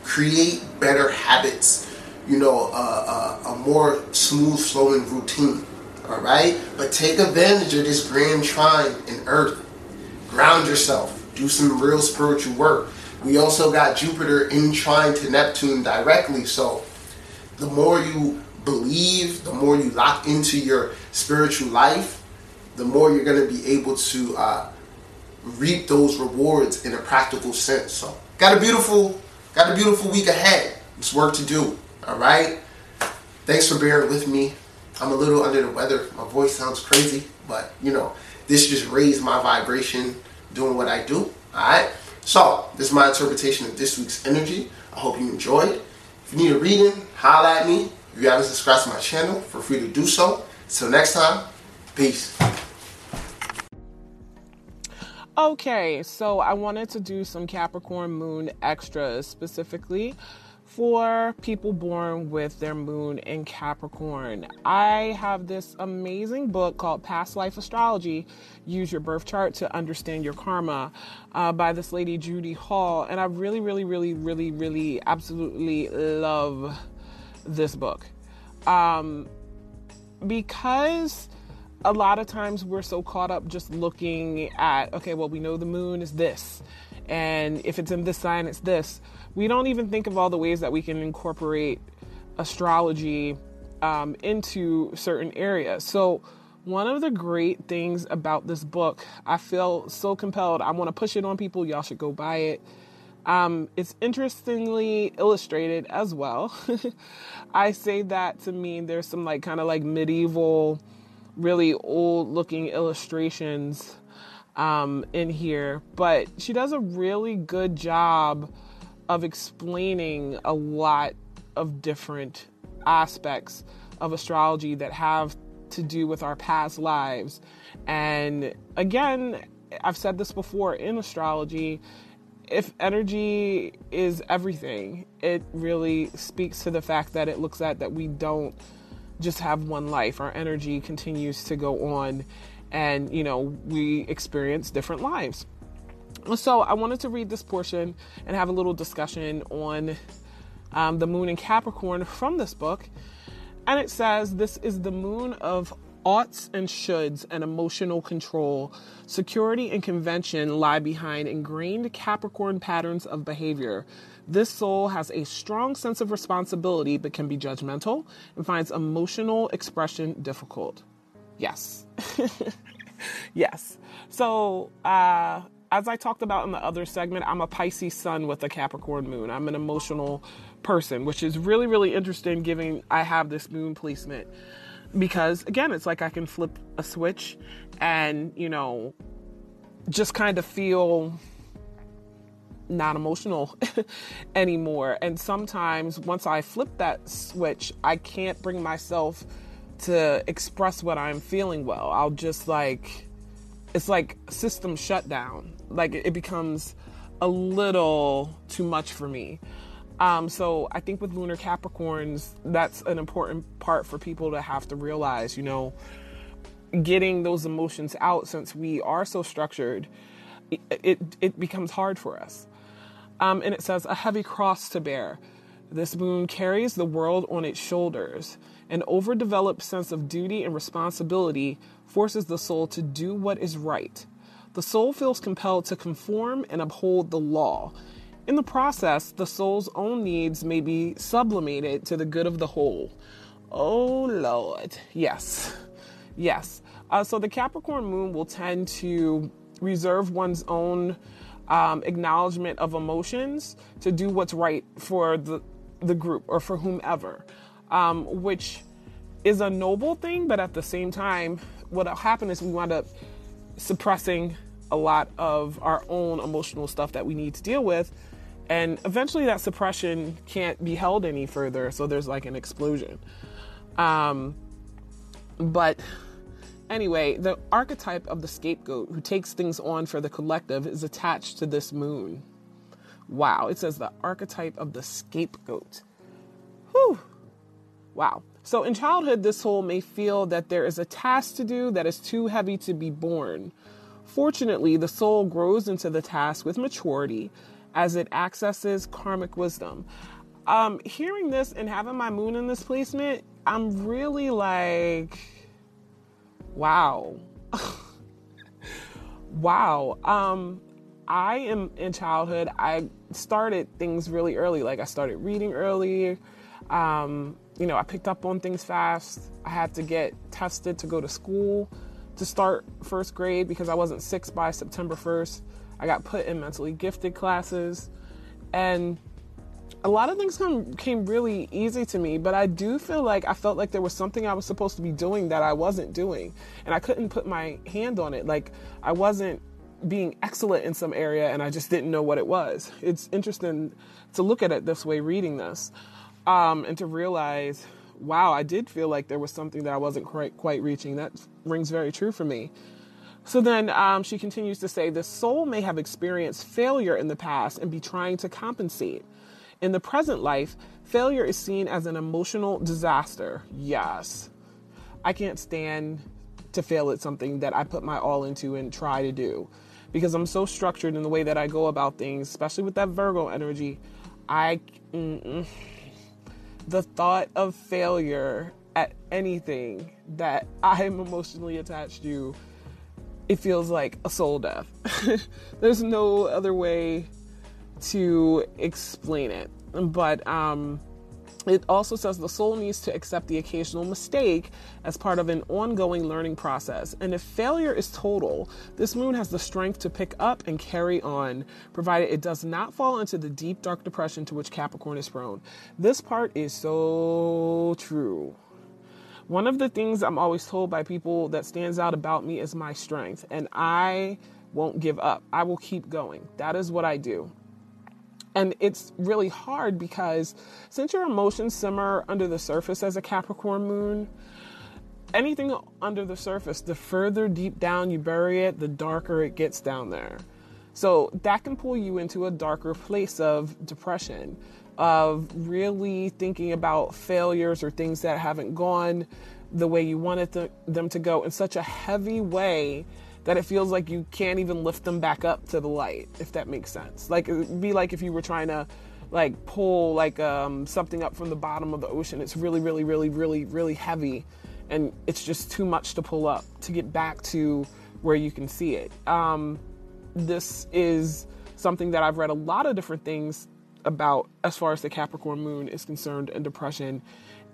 create better habits, you know, uh, uh, a more smooth flowing routine. All right? But take advantage of this grand trine in Earth. Ground yourself. Do some real spiritual work. We also got Jupiter in trine to Neptune directly. So the more you believe, the more you lock into your spiritual life, the more you're going to be able to uh, reap those rewards in a practical sense. So got a beautiful, got a beautiful week ahead. It's work to do. All right. Thanks for bearing with me. I'm a little under the weather. My voice sounds crazy, but you know, this just raised my vibration doing what I do. Alright? So, this is my interpretation of this week's energy. I hope you enjoyed. If you need a reading, holla at me. If you haven't subscribed to my channel, feel free to do so. Until next time, peace. Okay, so I wanted to do some Capricorn moon extras specifically for people born with their moon in Capricorn. I have this amazing book called Past Life Astrology Use Your Birth Chart to Understand Your Karma uh, by this lady, Judy Hall. And I really, really, really, really, really, absolutely love this book. Um, because a lot of times we're so caught up just looking at, okay, well, we know the moon is this, and if it's in this sign, it's this. We don't even think of all the ways that we can incorporate astrology um, into certain areas. So, one of the great things about this book, I feel so compelled. I want to push it on people. Y'all should go buy it. Um, it's interestingly illustrated as well. <laughs> I say that to mean there's some like kind of like medieval really old looking illustrations um, in here, but she does a really good job of explaining a lot of different aspects of astrology that have to do with our past lives. And again, I've said this before in astrology, if energy is everything, it really speaks to the fact that it looks at that we don't just have one life. Our energy continues to go on, and you know, we experience different lives. So, I wanted to read this portion and have a little discussion on um, the moon in Capricorn from this book. And it says, This is the moon of oughts and shoulds and emotional control. Security and convention lie behind ingrained Capricorn patterns of behavior. This soul has a strong sense of responsibility but can be judgmental and finds emotional expression difficult. Yes. <laughs> yes. So, uh, as I talked about in the other segment, I'm a Pisces sun with a Capricorn moon. I'm an emotional person, which is really, really interesting given I have this moon placement. Because again, it's like I can flip a switch and, you know, just kind of feel not emotional <laughs> anymore. And sometimes once I flip that switch, I can't bring myself to express what I'm feeling well. I'll just like, it's like system shutdown. Like it becomes a little too much for me. Um, so I think with lunar Capricorns, that's an important part for people to have to realize, you know, getting those emotions out since we are so structured, it, it, it becomes hard for us. Um, and it says, a heavy cross to bear. This moon carries the world on its shoulders. An overdeveloped sense of duty and responsibility forces the soul to do what is right. The soul feels compelled to conform and uphold the law. In the process, the soul's own needs may be sublimated to the good of the whole. Oh, Lord. Yes. Yes. Uh, so the Capricorn moon will tend to reserve one's own um, acknowledgement of emotions to do what's right for the the group or for whomever, um, which is a noble thing. But at the same time, what'll happen is we wind up suppressing a lot of our own emotional stuff that we need to deal with. And eventually, that suppression can't be held any further. So there's like an explosion. Um, but Anyway, the archetype of the scapegoat who takes things on for the collective is attached to this moon. Wow, it says the archetype of the scapegoat. Whew. Wow. So in childhood, this soul may feel that there is a task to do that is too heavy to be borne. Fortunately, the soul grows into the task with maturity as it accesses karmic wisdom. Um, hearing this and having my moon in this placement, I'm really like Wow. <laughs> wow. Um, I am in childhood. I started things really early. Like I started reading early. Um, you know, I picked up on things fast. I had to get tested to go to school to start first grade because I wasn't six by September 1st. I got put in mentally gifted classes. And a lot of things come, came really easy to me, but I do feel like I felt like there was something I was supposed to be doing that I wasn't doing. And I couldn't put my hand on it. Like I wasn't being excellent in some area and I just didn't know what it was. It's interesting to look at it this way reading this um, and to realize, wow, I did feel like there was something that I wasn't quite, quite reaching. That rings very true for me. So then um, she continues to say the soul may have experienced failure in the past and be trying to compensate. In the present life, failure is seen as an emotional disaster. Yes. I can't stand to fail at something that I put my all into and try to do because I'm so structured in the way that I go about things, especially with that Virgo energy. I mm-mm. The thought of failure at anything that I am emotionally attached to, it feels like a soul death. <laughs> There's no other way to explain it. But um it also says the soul needs to accept the occasional mistake as part of an ongoing learning process. And if failure is total, this moon has the strength to pick up and carry on, provided it does not fall into the deep, dark depression to which Capricorn is prone. This part is so true. One of the things I'm always told by people that stands out about me is my strength, and I won't give up. I will keep going. That is what I do. And it's really hard because since your emotions simmer under the surface as a Capricorn moon, anything under the surface, the further deep down you bury it, the darker it gets down there. So that can pull you into a darker place of depression, of really thinking about failures or things that haven't gone the way you wanted them to go in such a heavy way that it feels like you can't even lift them back up to the light, if that makes sense. Like it'd be like if you were trying to like pull like um, something up from the bottom of the ocean. It's really, really, really, really, really heavy, and it's just too much to pull up to get back to where you can see it. Um, this is something that I've read a lot of different things about as far as the Capricorn moon is concerned and depression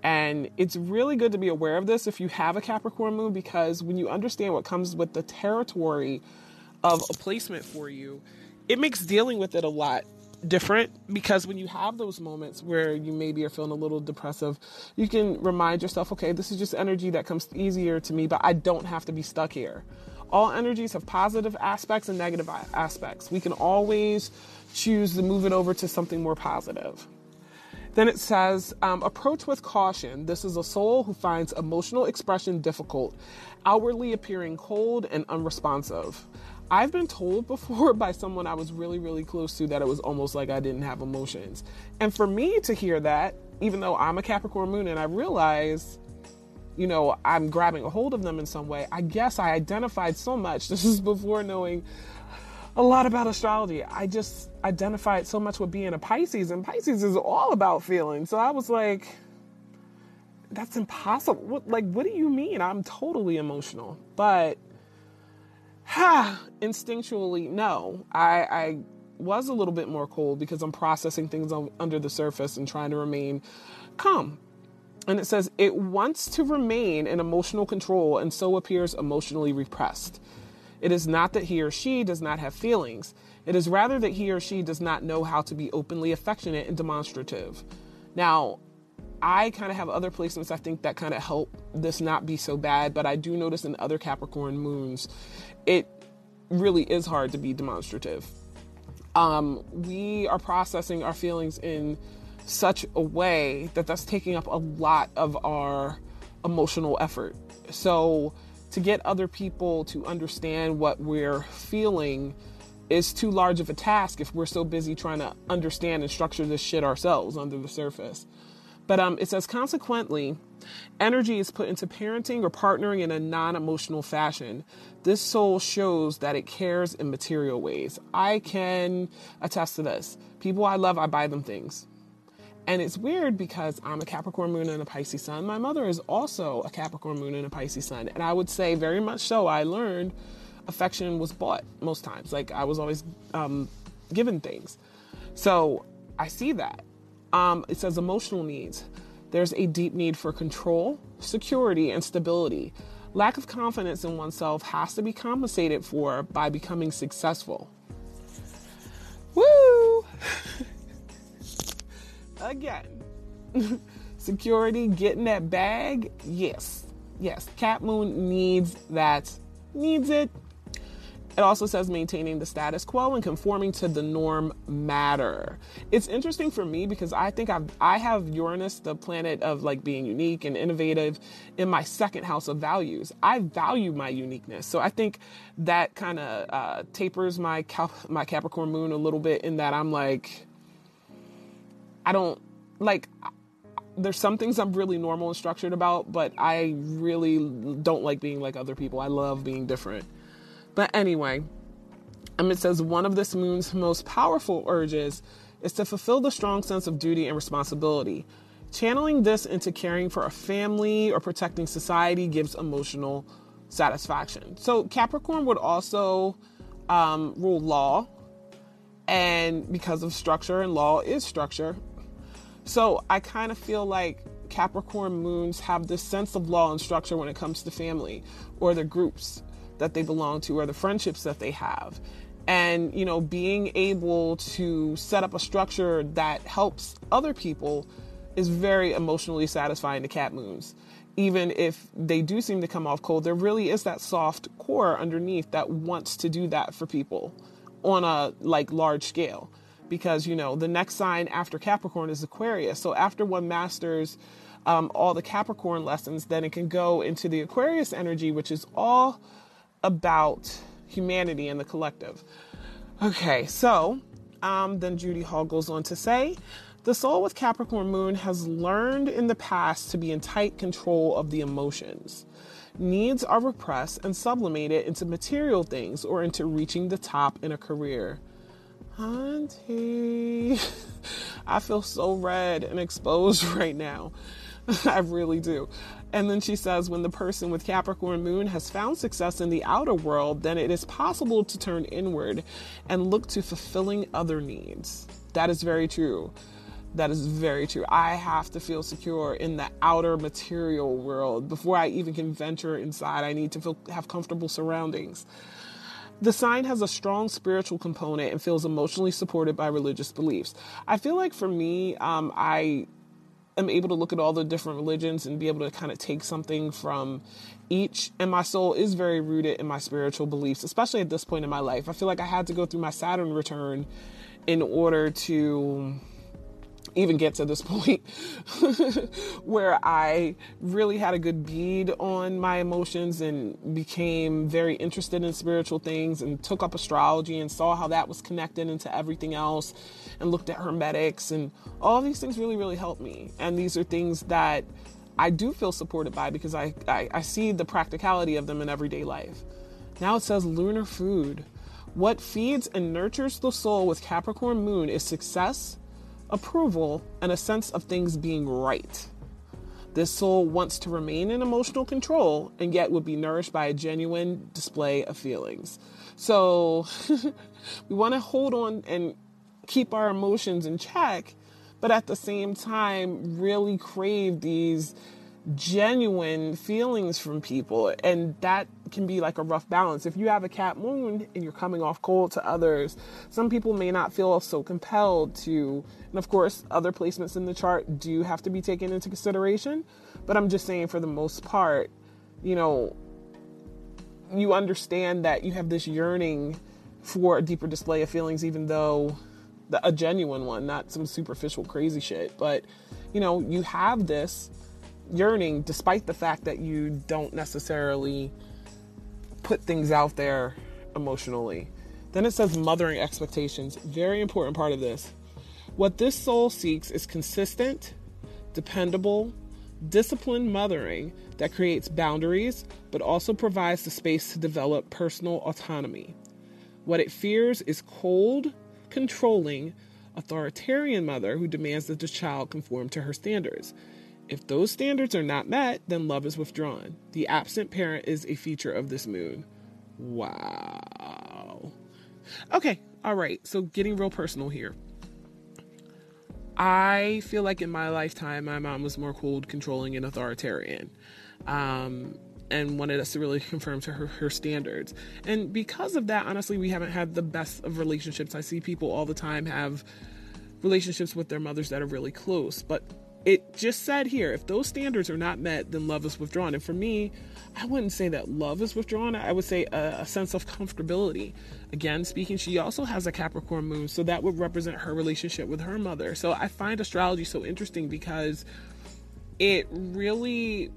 and it's really good to be aware of this if you have a Capricorn moon because when you understand what comes with the territory of a placement for you, it makes dealing with it a lot different because when you have those moments where you maybe are feeling a little depressive, you can remind yourself, okay, this is just energy that comes easier to me, but I don't have to be stuck here. All energies have positive aspects and negative aspects. We can always choose to move it over to something more positive. Then it says, um, approach with caution. This is a soul who finds emotional expression difficult, outwardly appearing cold and unresponsive. I've been told <laughs> before by someone I was really, really close to that it was almost like I didn't have emotions. And for me to hear that, even though I'm a Capricorn moon and I realize, you know, I'm grabbing a hold of them in some way, I guess I identified so much. <laughs> This is before knowing a lot about astrology. I just identified so much with being a Pisces, and Pisces is all about feeling. So I was like, that's impossible. What, like, what do you mean? I'm totally emotional. But, ha, instinctually, no. I, I was a little bit more cold because I'm processing things on, under the surface and trying to remain calm. And it says, it wants to remain in emotional control and so appears emotionally repressed. It is not that he or she does not have feelings. It is rather that he or she does not know how to be openly affectionate and demonstrative. Now, I kind of have other placements I think that kind of help this not be so bad, but I do notice in other Capricorn moons, it really is hard to be demonstrative. Um, we are processing our feelings in such a way that that's taking up a lot of our emotional effort. So, to get other people to understand what we're feeling is too large of a task if we're so busy trying to understand and structure this shit ourselves under the surface. But um, it says, consequently, energy is put into parenting or partnering in a non emotional fashion. This soul shows that it cares in material ways. I can attest to this. People I love, I buy them things. And it's weird because I'm a Capricorn moon and a Pisces sun. My mother is also a Capricorn moon and a Pisces sun. And I would say, very much so, I learned affection was bought most times. Like I was always um, given things. So I see that. Um, it says emotional needs. There's a deep need for control, security, and stability. Lack of confidence in oneself has to be compensated for by becoming successful. Woo! <laughs> again. <laughs> Security, getting that bag, yes. Yes, Cap Moon needs that. Needs it. It also says maintaining the status quo and conforming to the norm matter. It's interesting for me because I think I've, I have Uranus, the planet of like being unique and innovative, in my second house of values. I value my uniqueness. So I think that kind of uh, tapers my, Cap- my Capricorn moon a little bit in that I'm like, I don't like there's some things I'm really normal and structured about, but I really don't like being like other people. I love being different. But anyway, um, it says one of this moon's most powerful urges is to fulfill the strong sense of duty and responsibility. Channeling this into caring for a family or protecting society gives emotional satisfaction. So Capricorn would also um, rule law, and because of structure and law is structure, so I kind of feel like Capricorn moons have this sense of law and structure when it comes to family or the groups that they belong to or the friendships that they have. And, you know, being able to set up a structure that helps other people is very emotionally satisfying to cap moons. Even if they do seem to come off cold, there really is that soft core underneath that wants to do that for people on a like large scale because you know the next sign after Capricorn is Aquarius. So after one masters um, all the Capricorn lessons, then it can go into the Aquarius energy, which is all about humanity and the collective. Okay, so um, then Judy Hall goes on to say. The soul with Capricorn moon has learned in the past to be in tight control of the emotions. Needs are repressed and sublimated into material things or into reaching the top in a career. Auntie, <laughs> I feel so read and exposed <laughs> right now. <laughs> I really do. And then she says, when the person with Capricorn moon has found success in the outer world, then it is possible to turn inward and look to fulfilling other needs. That is very true. That is very true. I have to feel secure in the outer material world before I even can venture inside. I need to feel have comfortable surroundings. The sign has a strong spiritual component and feels emotionally supported by religious beliefs. I feel like for me, um, I am able to look at all the different religions and be able to kind of take something from each. And my soul is very rooted in my spiritual beliefs, especially at this point in my life. I feel like I had to go through my Saturn return in order to even get to this <laughs> point where I really had a good bead on my emotions and became very interested in spiritual things and took up astrology and saw how that was connected into everything else and looked at hermetics and all these things really, really helped me. And these are things that I do feel supported by because I, I, I see the practicality of them in everyday life. Now it says lunar food. What feeds and nurtures the soul with Capricorn moon is success approval, and a sense of things being right. This soul wants to remain in emotional control and yet would be nourished by a genuine display of feelings. So <laughs> we want to hold on and keep our emotions in check, but at the same time, really crave these genuine feelings from people and that can be like a rough balance. If you have a cap moon and you're coming off cold to others some people may not feel so compelled to and of course other placements in the chart do have to be taken into consideration but i'm just saying for the most part you know you understand that you have this yearning for a deeper display of feelings even though a genuine one not some superficial crazy shit but you know you have this yearning despite the fact that you don't necessarily put things out there emotionally. Then it says mothering expectations. Very important part of this. What this soul seeks is consistent, dependable, disciplined mothering that creates boundaries but also provides the space to develop personal autonomy. What it fears is cold, controlling, authoritarian mother who demands that the child conform to her standards. If those standards are not met, then love is withdrawn. The absent parent is a feature of this moon. Wow. Okay, all right. So getting real personal here. I feel like in my lifetime, my mom was more cold, controlling, and authoritarian. Um, and wanted us to really <laughs> confirm to her her standards. And because of that, honestly, we haven't had the best of relationships. I see people all the time have relationships with their mothers that are really close, but it just said here if those standards are not met, then love is withdrawn. And for me, I wouldn't say that love is withdrawn. I would say a, a, sense of comfortability. Again, speaking, she also has a Capricorn moon, so that would represent her relationship with her mother. So I find astrology so interesting because it really,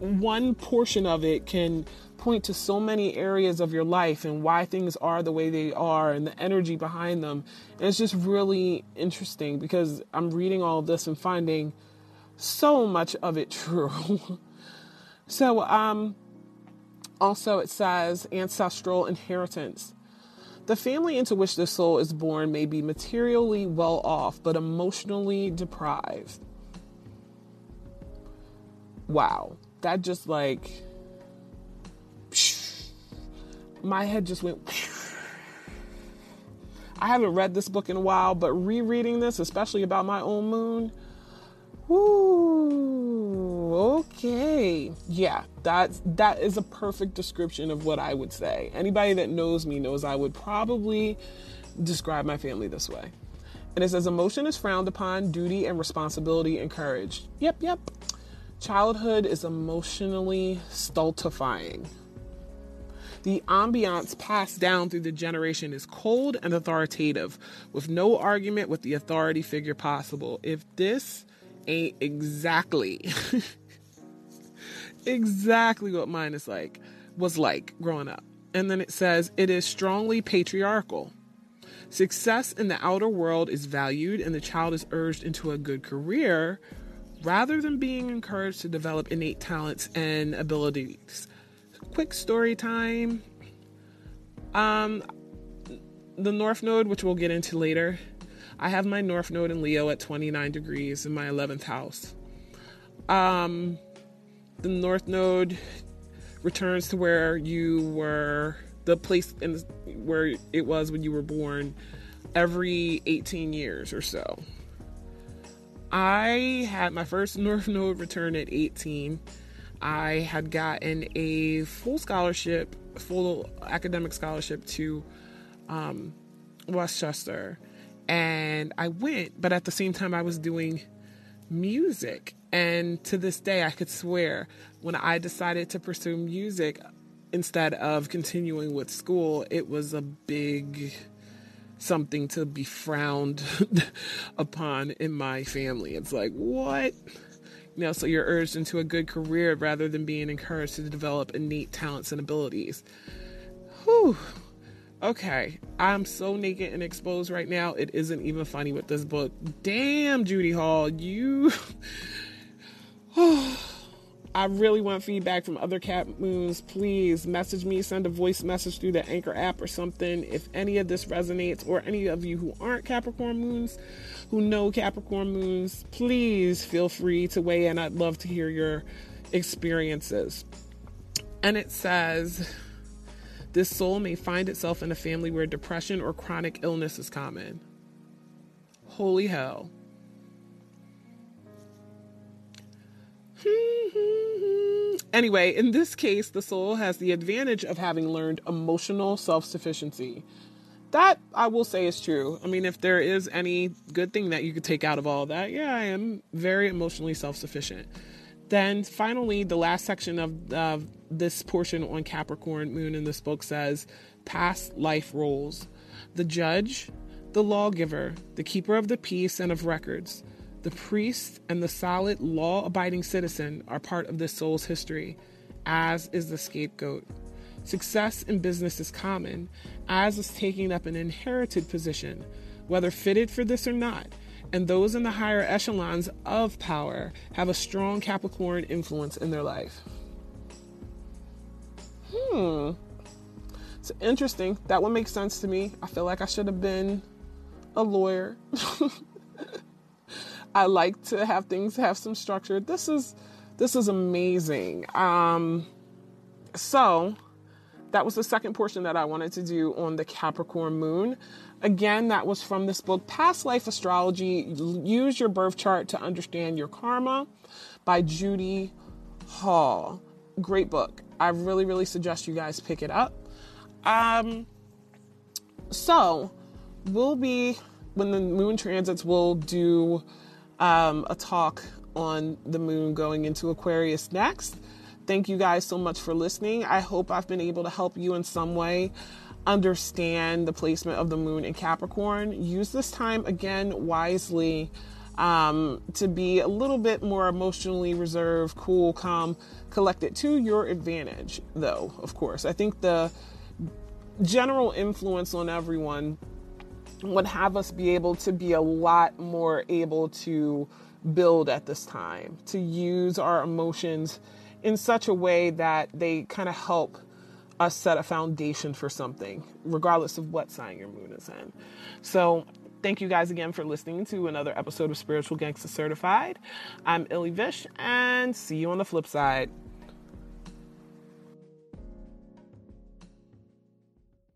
one portion of it can point to so many areas of your life and why things are the way they are and the energy behind them. And it's just really interesting because I'm reading all of this and finding so much of it <laughs> true. so, um, also it says ancestral inheritance. The family into which the soul is born may be materially well off, but emotionally deprived. Wow. That just like my head just went. I haven't read this book in a while, but rereading this, especially about my own moon, whoo, okay, yeah, that's that is a perfect description of what I would say. Anybody that knows me knows I would probably describe my family this way. And it says emotion is frowned upon, duty and responsibility encouraged. Yep, yep. Childhood is emotionally stultifying. The ambiance passed down through the generation is cold and authoritative, with no argument with the authority figure possible. If this ain't exactly, <laughs> exactly what mine is like, was like growing up. And then it says it is strongly patriarchal. Success in the outer world is valued, and the child is urged into a good career rather than being encouraged to develop innate talents and abilities quick story time. Um, the North Node, which we'll get into later, I have my North Node in Leo at 29 degrees in my 11th house. Um, the North Node returns to where you were, the place in where it was when you were born, every 18 years or so. I had my first <laughs> North Node return at 18 I had gotten a full scholarship, full academic scholarship to um, Westchester. And I went, but at the same time, I was doing music. And to this day, I could swear when I decided to pursue music instead of continuing with school, it was a big something to be frowned <laughs> upon in my family. It's like, what? You know, so you're urged into a good career rather than being encouraged to develop innate talents and abilities. Whew. Okay, I'm so naked and exposed right now. It isn't even funny with this book. Damn, Judy Hall, you. <sighs> <sighs> <sighs> I really want feedback from other Cap Moons. Please message me, send a voice message through the Anchor app or something if any of this resonates, or any of you who aren't Capricorn Moons, who know Capricorn Moons, please feel free to weigh in. I'd love to hear your experiences. And it says, this soul may find itself in a family where depression or chronic illness is common. Holy hell. <laughs> anyway, in this case, the soul has the advantage of having learned emotional self sufficiency. That I will say is true. I mean, if there is any good thing that you could take out of all of that, yeah, I am very emotionally self sufficient. Then finally, the last section of uh, this portion on Capricorn moon in this book says past life roles. The judge, the lawgiver, the keeper of the peace and of records, the priest and the solid, law abiding citizen are part of this soul's history, as is the scapegoat. Success in business is common, as is taking up an inherited position, whether fitted for this or not, and those in the higher echelons of power have a strong Capricorn influence in their life. Hmm. It's interesting. That one makes sense to me. I feel like I should have been a lawyer. <laughs> I like to have things have some structure. This is this is amazing. Um, so that was the second portion that I wanted to do on the Capricorn moon. Again, that was from this book, Past Life Astrology Use Your Birth Chart to Understand Your Karma by Judy Hall. Great book. I really, really suggest you guys pick it up. Um, so, we'll be, when the moon transits, we'll do um, a talk on the moon going into Aquarius next. Thank you guys so much for listening. I hope I've been able to help you in some way understand the placement of the moon in Capricorn. Use this time again wisely um, to be a little bit more emotionally reserved, cool, calm, collected to your advantage, though, of course. I think the general influence on everyone would have us be able to be a lot more able to build at this time, to use our emotions in such a way that they kind of help us set a foundation for something, regardless of what sign your moon is in. So, thank you guys again for listening to another episode of Spiritual Gangsta Certified. I'm Illy Vish, and see you on the flip side.